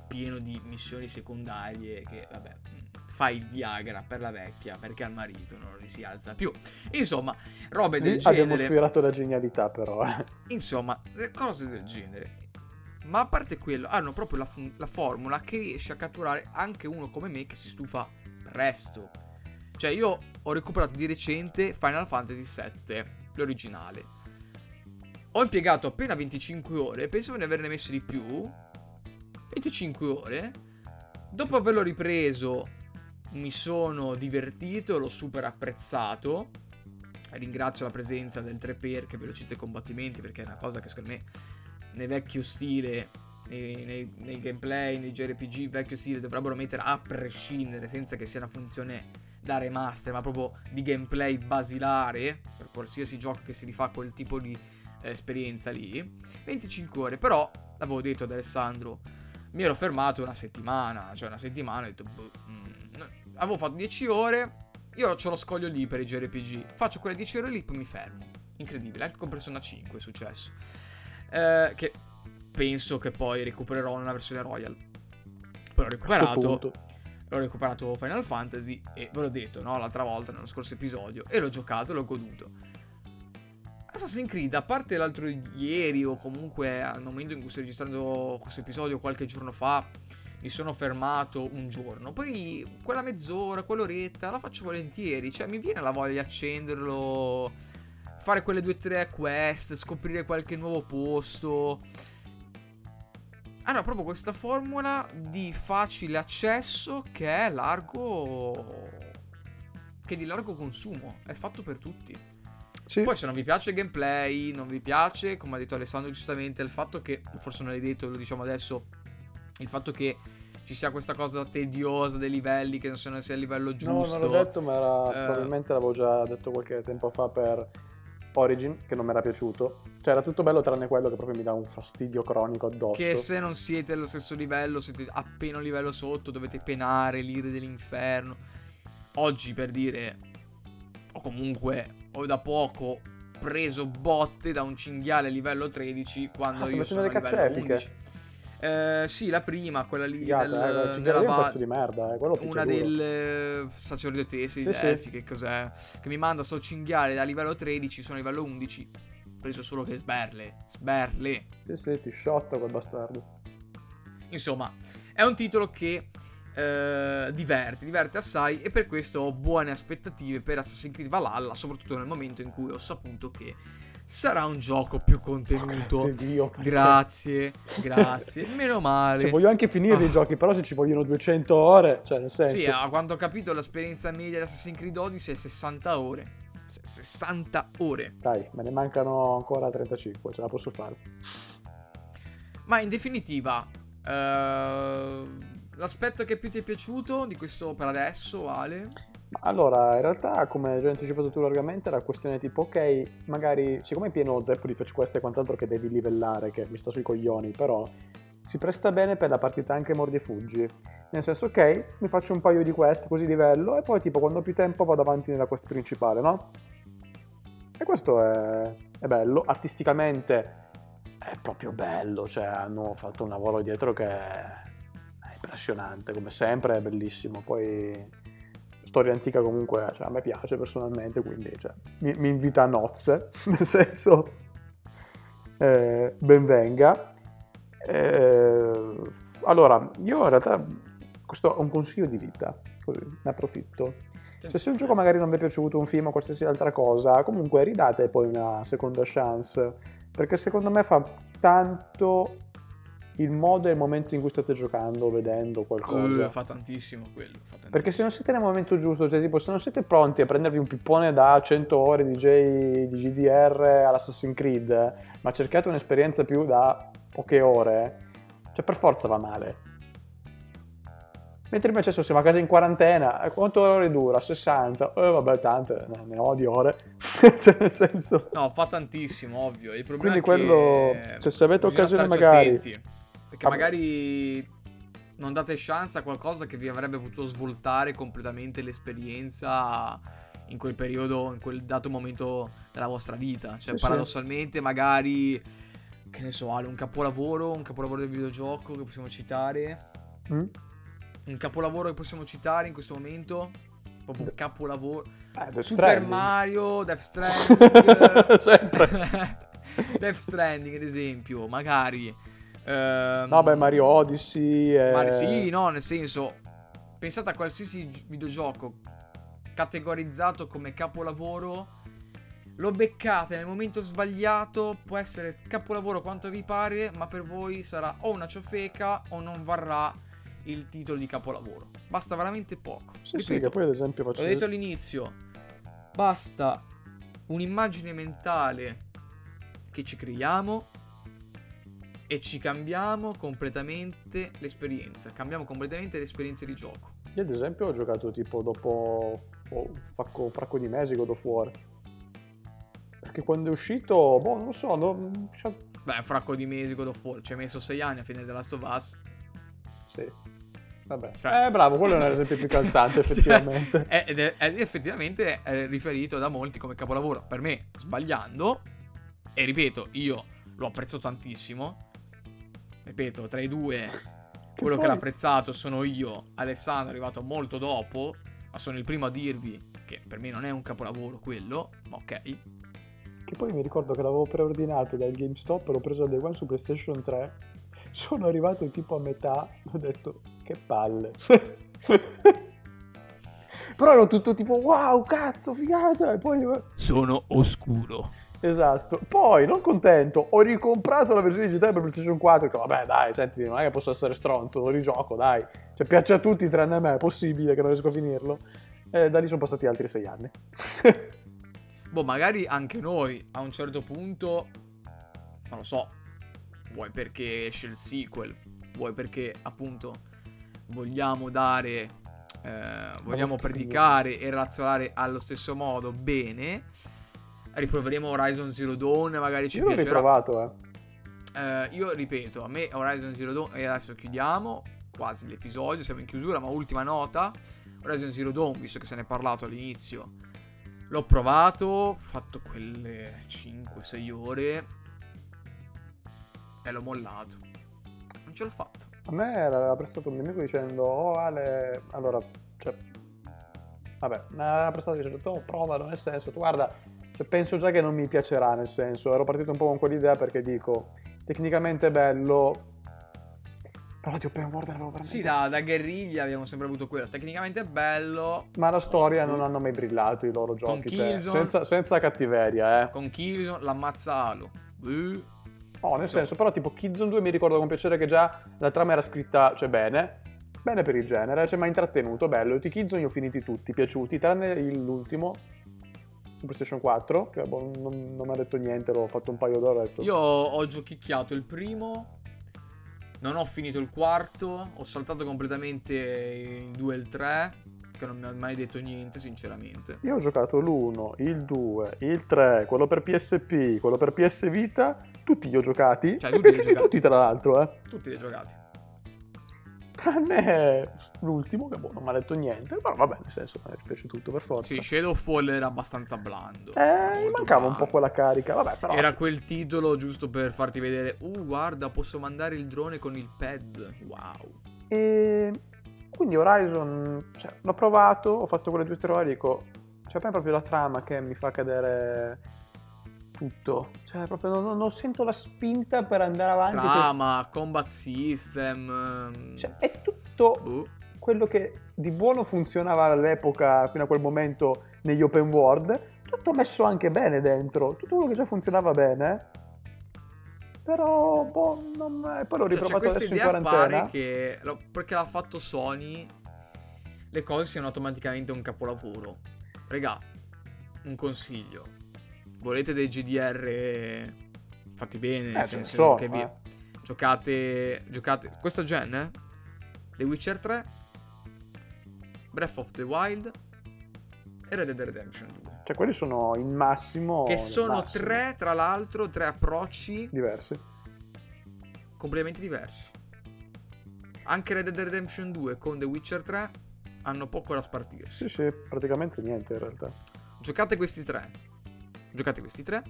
pieno di missioni secondarie che vabbè fai il Viagra per la vecchia perché al marito non si alza più. Insomma robe del Lì abbiamo genere. sfiorato la genialità, però. eh. insomma le cose del genere. Ma a parte quello hanno proprio la, fun- la formula che riesce a catturare anche uno come me che si stufa presto. Cioè io ho recuperato di recente Final Fantasy VII l'originale. Ho impiegato appena 25 ore pensavo di averne messe di più. 25 ore. Dopo averlo ripreso mi sono divertito l'ho super apprezzato ringrazio la presenza del 3x che velocizza i combattimenti perché è una cosa che secondo me nel vecchio stile nei, nei- nei gameplay, nei JRPG vecchio stile dovrebbero mettere a prescindere senza che sia una funzione da remaster ma proprio di gameplay basilare per qualsiasi gioco che si rifà quel tipo di eh, esperienza lì 25 ore però l'avevo detto ad Alessandro mi ero fermato una settimana cioè una settimana ho detto boh, mm. Avevo fatto 10 ore io ho lo scoglio lì per i JRPG. Faccio quelle 10 ore lì, poi mi fermo. Incredibile, anche con Persona 5 è successo. Eh, che penso che poi recupererò una versione Royal. Poi l'ho recuperato. L'ho recuperato Final Fantasy e ve l'ho detto, no? L'altra volta, nello scorso episodio. E l'ho giocato e l'ho goduto. Assassin's Creed, a parte l'altro ieri o comunque al momento in cui sto registrando questo episodio qualche giorno fa, mi sono fermato un giorno. Poi quella mezz'ora, quell'oretta la faccio volentieri. Cioè, mi viene la voglia di accenderlo, fare quelle due o tre quest, scoprire qualche nuovo posto. Hanno proprio questa formula di facile accesso che è largo. che è di largo consumo. È fatto per tutti. Sì. Poi se non vi piace il gameplay, non vi piace, come ha detto Alessandro giustamente, il fatto che, forse non l'hai detto, lo diciamo adesso, il fatto che ci sia questa cosa tediosa dei livelli, che non sia a livello No, giusto. non l'ho detto, ma era- Eh. probabilmente l'avevo già detto qualche tempo fa per Origin, che non mi era piaciuto. Cioè, era tutto bello tranne quello che proprio mi dà un fastidio cronico addosso. Che se non siete allo stesso livello, siete appena un livello sotto, dovete penare l'ire dell'inferno. Oggi per dire, o comunque ho da poco preso botte da un cinghiale livello 13 quando Ah, io sono a livello cazze epiche. 11. Eh, sì, la prima, quella lì Figata, del, eh, va- pezzo di merda, eh, quello una delle sacerdotesse Sì, di sì. Che cos'è? Che mi manda sto cinghiale da livello 13, sono a livello 11. Ho preso solo che sberle, sberle. Sì, sì, ti sciotta quel bastardo. Insomma, è un titolo che eh, diverte, diverte assai e per questo ho buone aspettative per Assassin's Creed Valhalla, soprattutto nel momento in cui ho saputo che sarà un gioco più contenuto. Grazie Dio. Grazie, grazie, meno male. Cioè, voglio anche finire Ah. giochi, però se ci vogliono 200 ore, cioè, nel senso... Sì, a quanto ho capito l'esperienza media di Assassin's Creed Odyssey è 60 ore. Se- 60 ore. Dai, me ne mancano ancora 35, ce la posso fare. Ma in definitiva, eh, l'aspetto che più ti è piaciuto di questo per adesso, Ale? Allora, in realtà, come già anticipato tu largamente, era questione tipo, ok, magari, siccome è pieno zeppo di fetch quest e quant'altro che devi livellare, che mi sta sui coglioni, però si presta bene per la partita anche mordi e fuggi. Nel senso, ok, mi faccio un paio di quest così livello e poi tipo quando ho più tempo vado avanti nella quest principale, no? E questo è, è bello, artisticamente è proprio bello, cioè hanno fatto un lavoro dietro che è impressionante, come sempre, è bellissimo. Poi storia antica comunque cioè, a me piace personalmente, quindi cioè, mi, mi invita a nozze, nel senso eh, ben venga. Eh, allora, io in realtà questo è un consiglio di vita, così ne approfitto. Cioè, se un gioco magari non vi è piaciuto, un film o qualsiasi altra cosa, comunque ridate poi una seconda chance, perché secondo me fa tanto il modo e il momento in cui state giocando, vedendo qualcosa. Eh, fa tantissimo quello. fa tantissimo. Perché se non siete nel momento giusto, cioè tipo se non siete pronti a prendervi un pippone da 100 ore di, J, di GDR all'Assassin's Creed, ma cercate un'esperienza più da poche ore, cioè per forza va male. Mentre invece se siamo a casa in quarantena, eh, quanto ore dura? 60? Eh vabbè, tante, ne- ne ho di ore. cioè nel senso... No, fa tantissimo, ovvio. Il problema Quindi quello, che cioè, se avete occasione magari- attenti, perché Ah, magari non date chance a qualcosa che vi avrebbe potuto svoltare completamente l'esperienza in quel periodo, in quel dato momento della vostra vita. Cioè, Sì, sì. paradossalmente, magari, che ne so, Ale, un capolavoro, un capolavoro del videogioco che possiamo citare. Mm? Un capolavoro che possiamo citare in questo momento. Proprio un capolavoro. Eh, Super Stranding. Mario, Death Stranding. Sempre. Death Stranding, ad esempio, magari. Ehm, No, beh, Mario Odyssey... eh, ma sì, no, nel senso, pensate a qualsiasi gi- videogioco categorizzato come capolavoro, lo beccate nel momento sbagliato, può essere capolavoro quanto vi pare, ma per voi sarà o una ciofeca o non varrà il titolo di capolavoro. Basta veramente poco. Sì, sì, Ripeto, che poi ad esempio faccio... L'ho detto all'inizio, basta un'immagine mentale che ci creiamo e ci cambiamo completamente l'esperienza, cambiamo completamente l'esperienza di gioco. Io ad esempio ho giocato tipo dopo oh, un fracco, di mesi God of War. Perché quando è uscito, boh, non lo so, non- cioè, Beh, fracco di mesi God of War, ci hai messo 6 anni a finire The Last of Us. sì. Vabbè. Cioè- Eh, bravo, quello è un esempio più calzante effettivamente. Cioè, è- è, è effettivamente è riferito da molti come capolavoro. Per me, sbagliando, e ripeto, io l'ho apprezzato tantissimo. Ripeto, tra i due, quello che l'ha apprezzato sono io. Alessandro è arrivato molto dopo, ma sono il primo a dirvi che per me non è un capolavoro quello, ma ok. Che poi mi ricordo che l'avevo preordinato dal GameStop, l'ho preso al Day One su PlayStation 3. Sono arrivato tipo a metà, ho detto che palle. Però ero tutto tipo wow, cazzo, figata. E poi Sono oscuro. Esatto. Poi, non contento, ho ricomprato la versione digitale per PlayStation 4. Che vabbè, dai, senti, non è che posso essere stronzo, lo rigioco, dai. Cioè, piace a tutti tranne a me, è possibile che non riesco a finirlo. E da lì sono passati altri sei anni. Boh, magari anche noi a un certo punto, non lo so, vuoi perché esce il sequel, vuoi perché appunto vogliamo dare, eh, vogliamo predicare e razionare allo stesso modo, bene. Riproveremo Horizon Zero Dawn, magari ci Io l'ho piacerà. riprovato, eh. Eh, io ripeto, a me Horizon Zero Dawn, e adesso chiudiamo quasi l'episodio, siamo in chiusura, ma ultima nota, Horizon Zero Dawn, visto che se ne è parlato all'inizio, l'ho provato, ho fatto quelle 5-6 ore e l'ho mollato. Non ce l'ho fatta. A me aveva prestato un mio amico dicendo, oh Ale, allora, cioè, vabbè, mi aveva prestato dicendo, oh, provalo, nel senso, tu guarda, cioè, penso già che non mi piacerà, nel senso, ero partito un po' con quell'idea perché dico, tecnicamente è bello, però di open world avevo veramente... Sì, da, da guerriglia abbiamo sempre avuto quello. Tecnicamente è bello. Ma la storia non hanno mai brillato i loro giochi, cioè, Killzone- senza, senza cattiveria, eh. Con Killzone l'ammazza Halo. Eh, No, nel Sì. senso, però tipo Killzone 2 mi ricordo con piacere che già la trama era scritta, cioè bene, bene per il genere, cioè mi ha intrattenuto, bello. Tutti i Killzone li ho finiti tutti, piaciuti, tranne l'ultimo, PlayStation 4, che boh, non, non mi ha detto niente, l'ho fatto un paio d'ore. ho detto, Io ho giochicchiato il primo. Non ho finito il quarto. Ho saltato completamente il 2 e il 3. Che non mi ha mai detto niente, sinceramente. Io ho giocato l'1, il 2, il 3, quello per PSP, quello per PS Vita, tutti li ho giocati, Cioè, e tutti li piaciuti giocati? tutti tra l'altro, eh. Tutti li hai giocati. Tranne l'ultimo, che boh, non mi ha detto niente, però vabbè, nel senso, mi piace tutto per forza. Sì, Shadowfall era abbastanza blando. Eh, mancava un po' blando. quella carica, vabbè, però... Era quel titolo giusto per farti vedere. Uh, guarda, posso mandare il drone con il pad. Wow. E quindi Horizon, cioè, l'ho provato, ho fatto quelle due o tre ore e dico, cioè, è proprio la trama che mi fa cadere tutto. Cioè, proprio non, non- sento la spinta per andare avanti. Trama, combat system. ehm, Cioè, è tutto boh. Quello che di buono funzionava all'epoca, fino a quel momento, negli open world, tutto messo anche bene dentro, tutto quello che già funzionava bene. Però, boh, non... poi l'ho Cioè, riprovato questa adesso in quarantena. pare che perché l'ha fatto Sony le cose siano automaticamente un capolavoro. Regà, un consiglio. Volete dei GDR fatti bene, nel Eh, ce ne senso so, che vi eh. giocate giocate questo gen, eh? The Witcher 3, Breath of the Wild e Red Dead Redemption 2. Cioè, quelli sono il massimo. Che sono massimo. tre, tra l'altro, tre approcci diversi. completamente diversi. Anche Red Dead Redemption 2 con The Witcher 3 hanno poco da spartirsi. Sì, sì, praticamente niente in realtà. Giocate questi tre. Giocate questi tre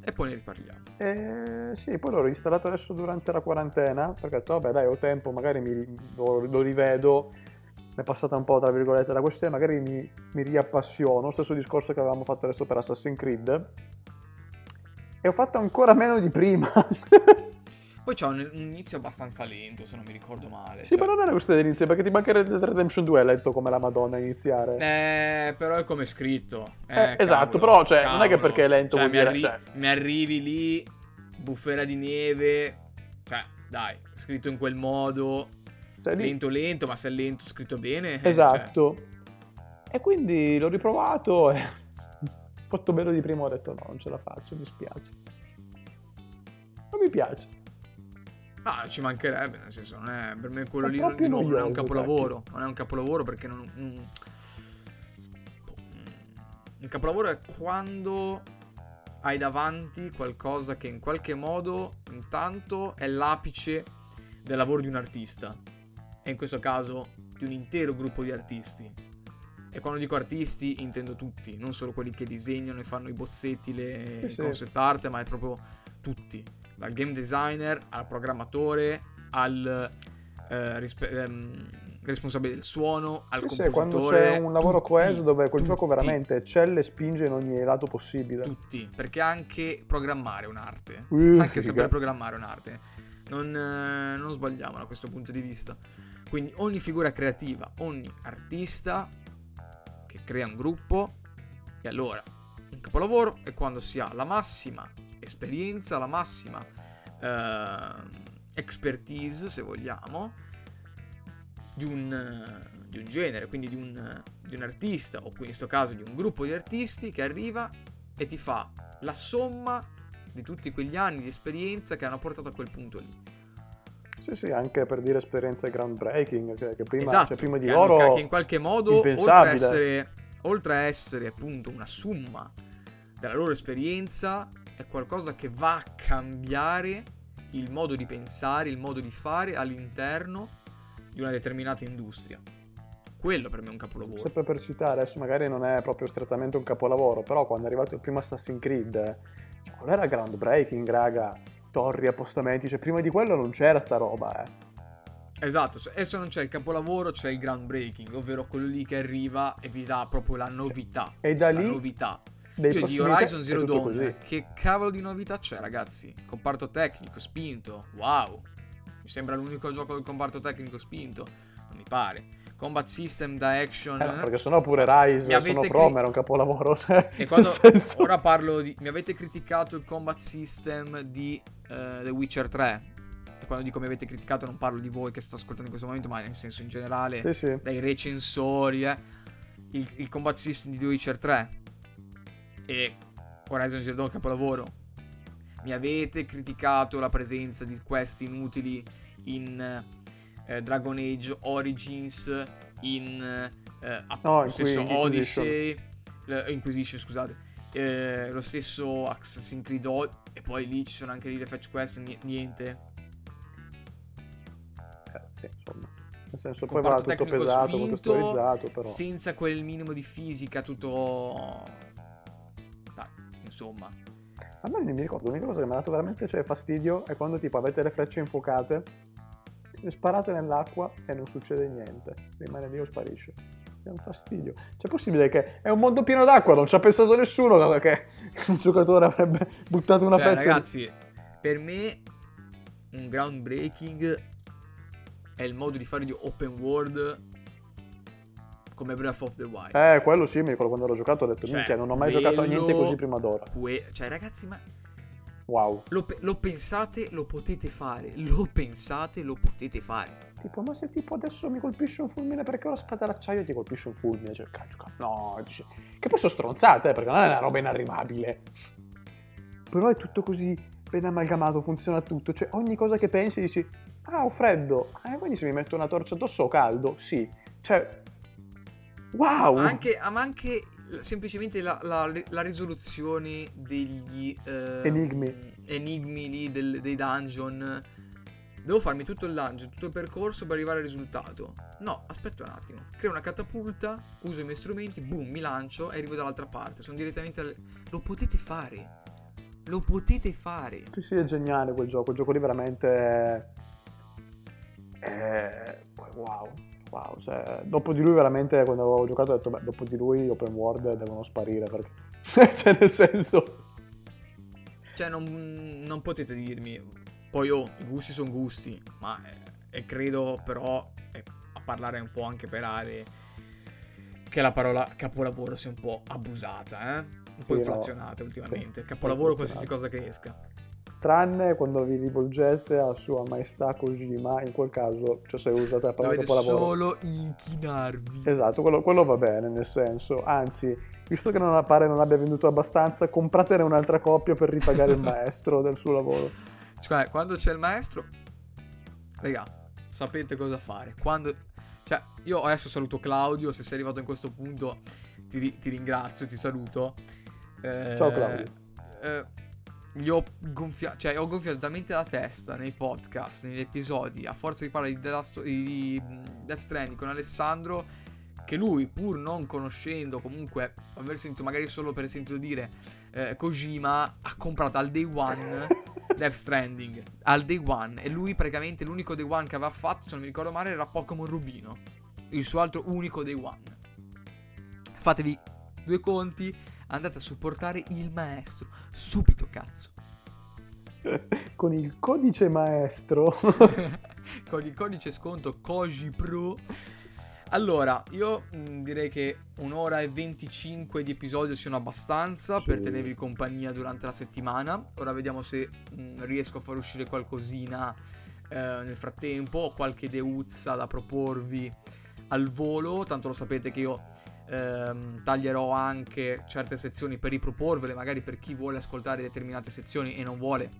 e poi ne riparliamo. E sì, poi l'ho installato adesso durante la quarantena, perché ho detto, vabbè, dai, ho tempo, magari mi, lo, lo rivedo. Mi è passata un po', tra virgolette, la questione, magari mi, mi riappassiono. Stesso discorso che avevamo fatto adesso per Assassin's Creed. E ho fatto ancora meno di prima. Poi c'è un, inizio abbastanza lento, se non mi ricordo male. sì, cioè- però non è questione dell'inizio, perché ti manca Red Dead Redemption 2, hai letto come la Madonna iniziare. Eh, però è come è scritto. Eh, esatto, però, cioè, non è che perché è lento Cioè, mi, dire- arri- cioè- mi arrivi lì, bufera di neve. Cioè, dai, scritto in quel modo. Cioè, lì- Lento, lento, ma se è lento, scritto bene. eh, cioè, Esatto. E quindi l'ho riprovato e fatto meno di prima ho detto no, non ce la faccio, mi spiace. Non mi piace. Ah, ci mancherebbe, nel senso, non è, per me quello È lì non, di nuovo, non è un capolavoro. Non è un capolavoro perché non. Un capolavoro è quando hai davanti qualcosa che in qualche modo, intanto, è l'apice del lavoro di un artista. E in questo caso di un intero gruppo di artisti. E quando dico artisti intendo tutti, non solo quelli che disegnano e fanno i bozzetti, le Sì, sì. concept art, ma è proprio tutti, dal game designer al programmatore al eh, rispe- ehm, responsabile del suono al sì, compositore. quando c'è un lavoro tutti, coeso dove quel tutti, gioco veramente eccelle e spinge in ogni lato possibile. Tutti, perché anche programmare è un'arte. Uh, anche figa. saper programmare è un'arte. Non, eh, non sbagliamo da questo punto di vista. Quindi ogni figura creativa, ogni artista che crea un gruppo, e allora un capolavoro è quando si ha la massima esperienza, la massima eh, expertise, se vogliamo, di un, di un genere, quindi di un, di un artista, o in questo caso di un gruppo di artisti che arriva e ti fa la somma di tutti quegli anni di esperienza che hanno portato a quel punto lì. Sì, sì, anche per dire esperienze groundbreaking, che, che prima, esatto, cioè, prima di che loro... hanno- che in qualche modo, oltre a, essere, oltre a essere appunto una somma della loro esperienza, è qualcosa che va a cambiare il modo di pensare, il modo di fare all'interno di una determinata industria. Quello per me è un capolavoro. Sempre per citare, adesso magari non è proprio strettamente un capolavoro, però quando è arrivato il primo Assassin's Creed, eh, cioè, quello era groundbreaking, raga. Torri, appostamenti, cioè prima di quello non c'era sta roba, eh. Esatto, se- adesso non c'è il capolavoro, c'è il groundbreaking, ovvero quello lì che arriva e vi dà proprio la novità. E da La lì novità. dei Io di Horizon Zero Dawn, che cavolo di novità c'è, ragazzi? Comparto tecnico spinto, wow. Mi sembra l'unico gioco del comparto tecnico spinto, non mi pare. Combat system da action. Eh, no, perché sennò pure Rise, sono cri- From era un capolavoro, cioè, E quando senso... ora parlo di. Mi avete criticato il combat system di eh, The Witcher 3. E quando dico mi avete criticato, non parlo di voi che sto ascoltando in questo momento, ma nel senso in generale, Sì, sì. dai recensori. eh. Il, il combat system di The Witcher 3 e Horizon Zero Dawn capolavoro. Mi avete criticato la presenza di quest inutili in eh, Dragon Age Origins, in eh, app- No, lo stesso Inquisition. Odyssey, eh, Inquisition, scusate, eh, lo stesso Assassin's Creed O- e poi lì ci sono anche lì le fetch quest, ni- niente. Eh, sì, insomma. Nel senso, poi va tutto pesato, spinto, contestualizzato, però... senza quel minimo di fisica, tutto... Dai, insomma. A me non mi ricordo, l'unica cosa che mi ha dato veramente cioè, fastidio è quando tipo avete le frecce infuocate, le sparate nell'acqua e non succede niente, rimane lì o sparisce. È un fastidio. Cioè, è possibile che è un mondo pieno d'acqua, non ci ha pensato nessuno no, che un giocatore avrebbe buttato una Cioè, freccia. ragazzi, per me un groundbreaking è il modo di fare di open world come Breath of the Wild. Eh, quello sì, mi ricordo quando l'ho giocato, ho detto, Cioè, minchia, non ho mai giocato a niente così prima d'ora. Que- cioè, ragazzi, ma Wow. lo, pe- lo pensate, lo potete fare. Lo pensate, lo potete fare. Tipo, ma se tipo adesso mi colpisce un fulmine perché ho la spada d'acciaio ti colpisce un fulmine, cioè, cazzo, no, dici- che poi sono stronzate, eh, perché non è una roba inarrivabile. Però è tutto così ben amalgamato, funziona tutto, cioè ogni cosa che pensi dici, ah, ho freddo, ah, quindi se mi metto una torcia addosso ho caldo, sì, cioè, wow! Ma anche, ah, ma anche semplicemente la, la- la risoluzione degli eh, Enigmi. enigmi lì del- dei dungeon. Devo farmi tutto il dungeon, tutto il percorso per arrivare al risultato. No, aspetta un attimo. Creo una catapulta, uso i miei strumenti, boom, mi lancio e arrivo dall'altra parte. Sono direttamente al... Lo potete fare. Lo potete fare. Sì, sì, è geniale quel gioco, quel gioco lì veramente è... wow, wow, cioè, dopo di lui veramente quando avevo giocato ho detto, beh, dopo di lui gli open world devono sparire, perché, cioè nel senso... Cioè, non, non potete dirmi. Poi, oh, i gusti sono gusti. Ma eh, credo, però, eh, a parlare un po' anche per aree, che la parola capolavoro sia un po' abusata, eh? Un Sì, po' no. inflazionata ultimamente. Sì, Capolavoro, qualsiasi cosa che esca. Tranne quando vi rivolgete a sua maestà Kojima, in quel caso, cioè se usate la parola Dovete capolavoro... solo inchinarvi. Esatto, quello, quello va bene, nel senso, anzi, visto che non appare non abbia venduto abbastanza, compratene un'altra coppia per ripagare il maestro del suo lavoro. Cioè, quando c'è il maestro, raga, sapete cosa fare. Quando, cioè, io adesso saluto Claudio. Se sei arrivato in questo punto, ti, ri- ti ringrazio, ti saluto. Eh, Ciao, Claudio. eh, gli ho gonfiato, cioè, ho gonfiato talmente la testa nei podcast, negli episodi, a forza di parlare di, Last- di Death Stranding con Alessandro. Che lui, pur non conoscendo, comunque aver sentito magari solo per sentito dire eh, Kojima, ha comprato al day one Death Stranding al day one e lui praticamente l'unico day one che aveva fatto, se non mi ricordo male, era Pokémon Rubino. Il suo altro unico day one. Fatevi due conti, andate a supportare il maestro. Subito, cazzo. Con il codice maestro. Con il codice sconto Koji Pro. Allora, io mh, direi che un'ora e 25 di episodio siano abbastanza per tenervi compagnia durante la settimana. Ora vediamo se mh, riesco a far uscire qualcosina eh, nel frattempo. Ho qualche deuzza da proporvi al volo. Tanto lo sapete che io ehm, taglierò anche certe sezioni per riproporvele, magari per chi vuole ascoltare determinate sezioni e non vuole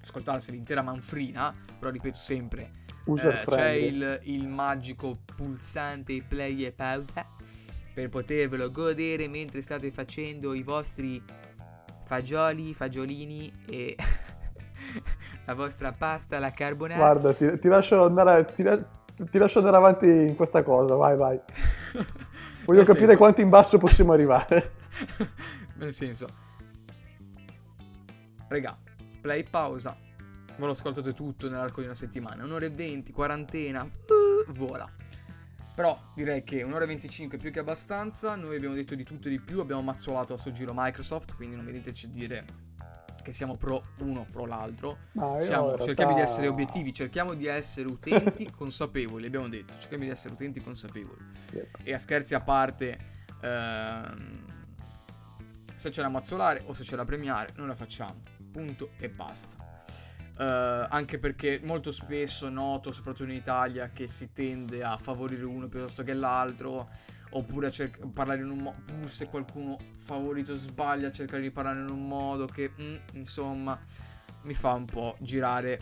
ascoltarsi l'intera manfrina, però ripeto sempre, User eh, c'è il, il magico pulsante play e pausa per potervelo godere mentre state facendo i vostri fagioli, fagiolini e la vostra pasta alla carbonara. Guarda, ti, ti lascio andare, ti, la- ti lascio andare avanti in questa cosa, vai, vai. Voglio Nel capire senso- quanto in basso possiamo arrivare. Nel senso, regà, play pausa. Ve lo ascoltate tutto nell'arco di una settimana. Un'ora e 20, quarantena, uh, vola. Però direi che un'ora e 25 è più che abbastanza. Noi abbiamo detto di tutto e di più. Abbiamo mazzolato a sto giro Microsoft. Quindi non veniteci a dire che siamo pro uno pro l'altro. Siamo- cerchiamo di essere obiettivi, cerchiamo di essere utenti consapevoli. Abbiamo detto, cerchiamo di essere utenti consapevoli. Yep. E a scherzi a parte, ehm, se c'è da mazzolare o se c'è da premiare, noi la facciamo. Punto e basta. Eh, anche perché molto spesso noto, soprattutto in Italia, che si tende a favorire uno piuttosto che l'altro. Oppure a cerc- parlare in un modo. Pur se qualcuno favorito sbaglia, a cercare di parlare in un modo che, mm, insomma, mi fa un po' girare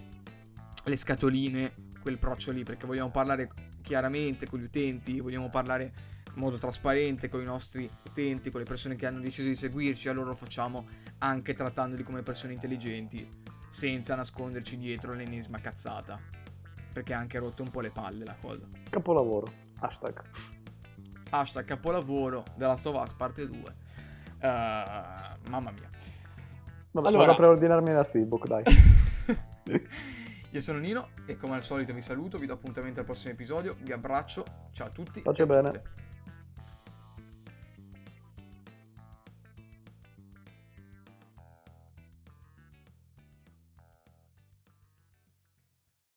le scatoline quel proccio lì. Perché vogliamo parlare chiaramente con gli utenti, vogliamo parlare in modo trasparente con i nostri utenti, con le persone che hanno deciso di seguirci. Allora lo facciamo anche trattandoli come persone intelligenti, senza nasconderci dietro l'ennesima cazzata. Perché ha anche rotto un po' le palle la cosa. Capolavoro. Hashtag. Hashtag capolavoro della Stovaz parte 2. mamma mia. Vabbè, Allora- vado a preordinarmi la Steelbook, dai. Io sono Nino e come al solito vi saluto, vi do appuntamento al prossimo episodio, vi abbraccio, ciao a tutti. Pace bene. tutte.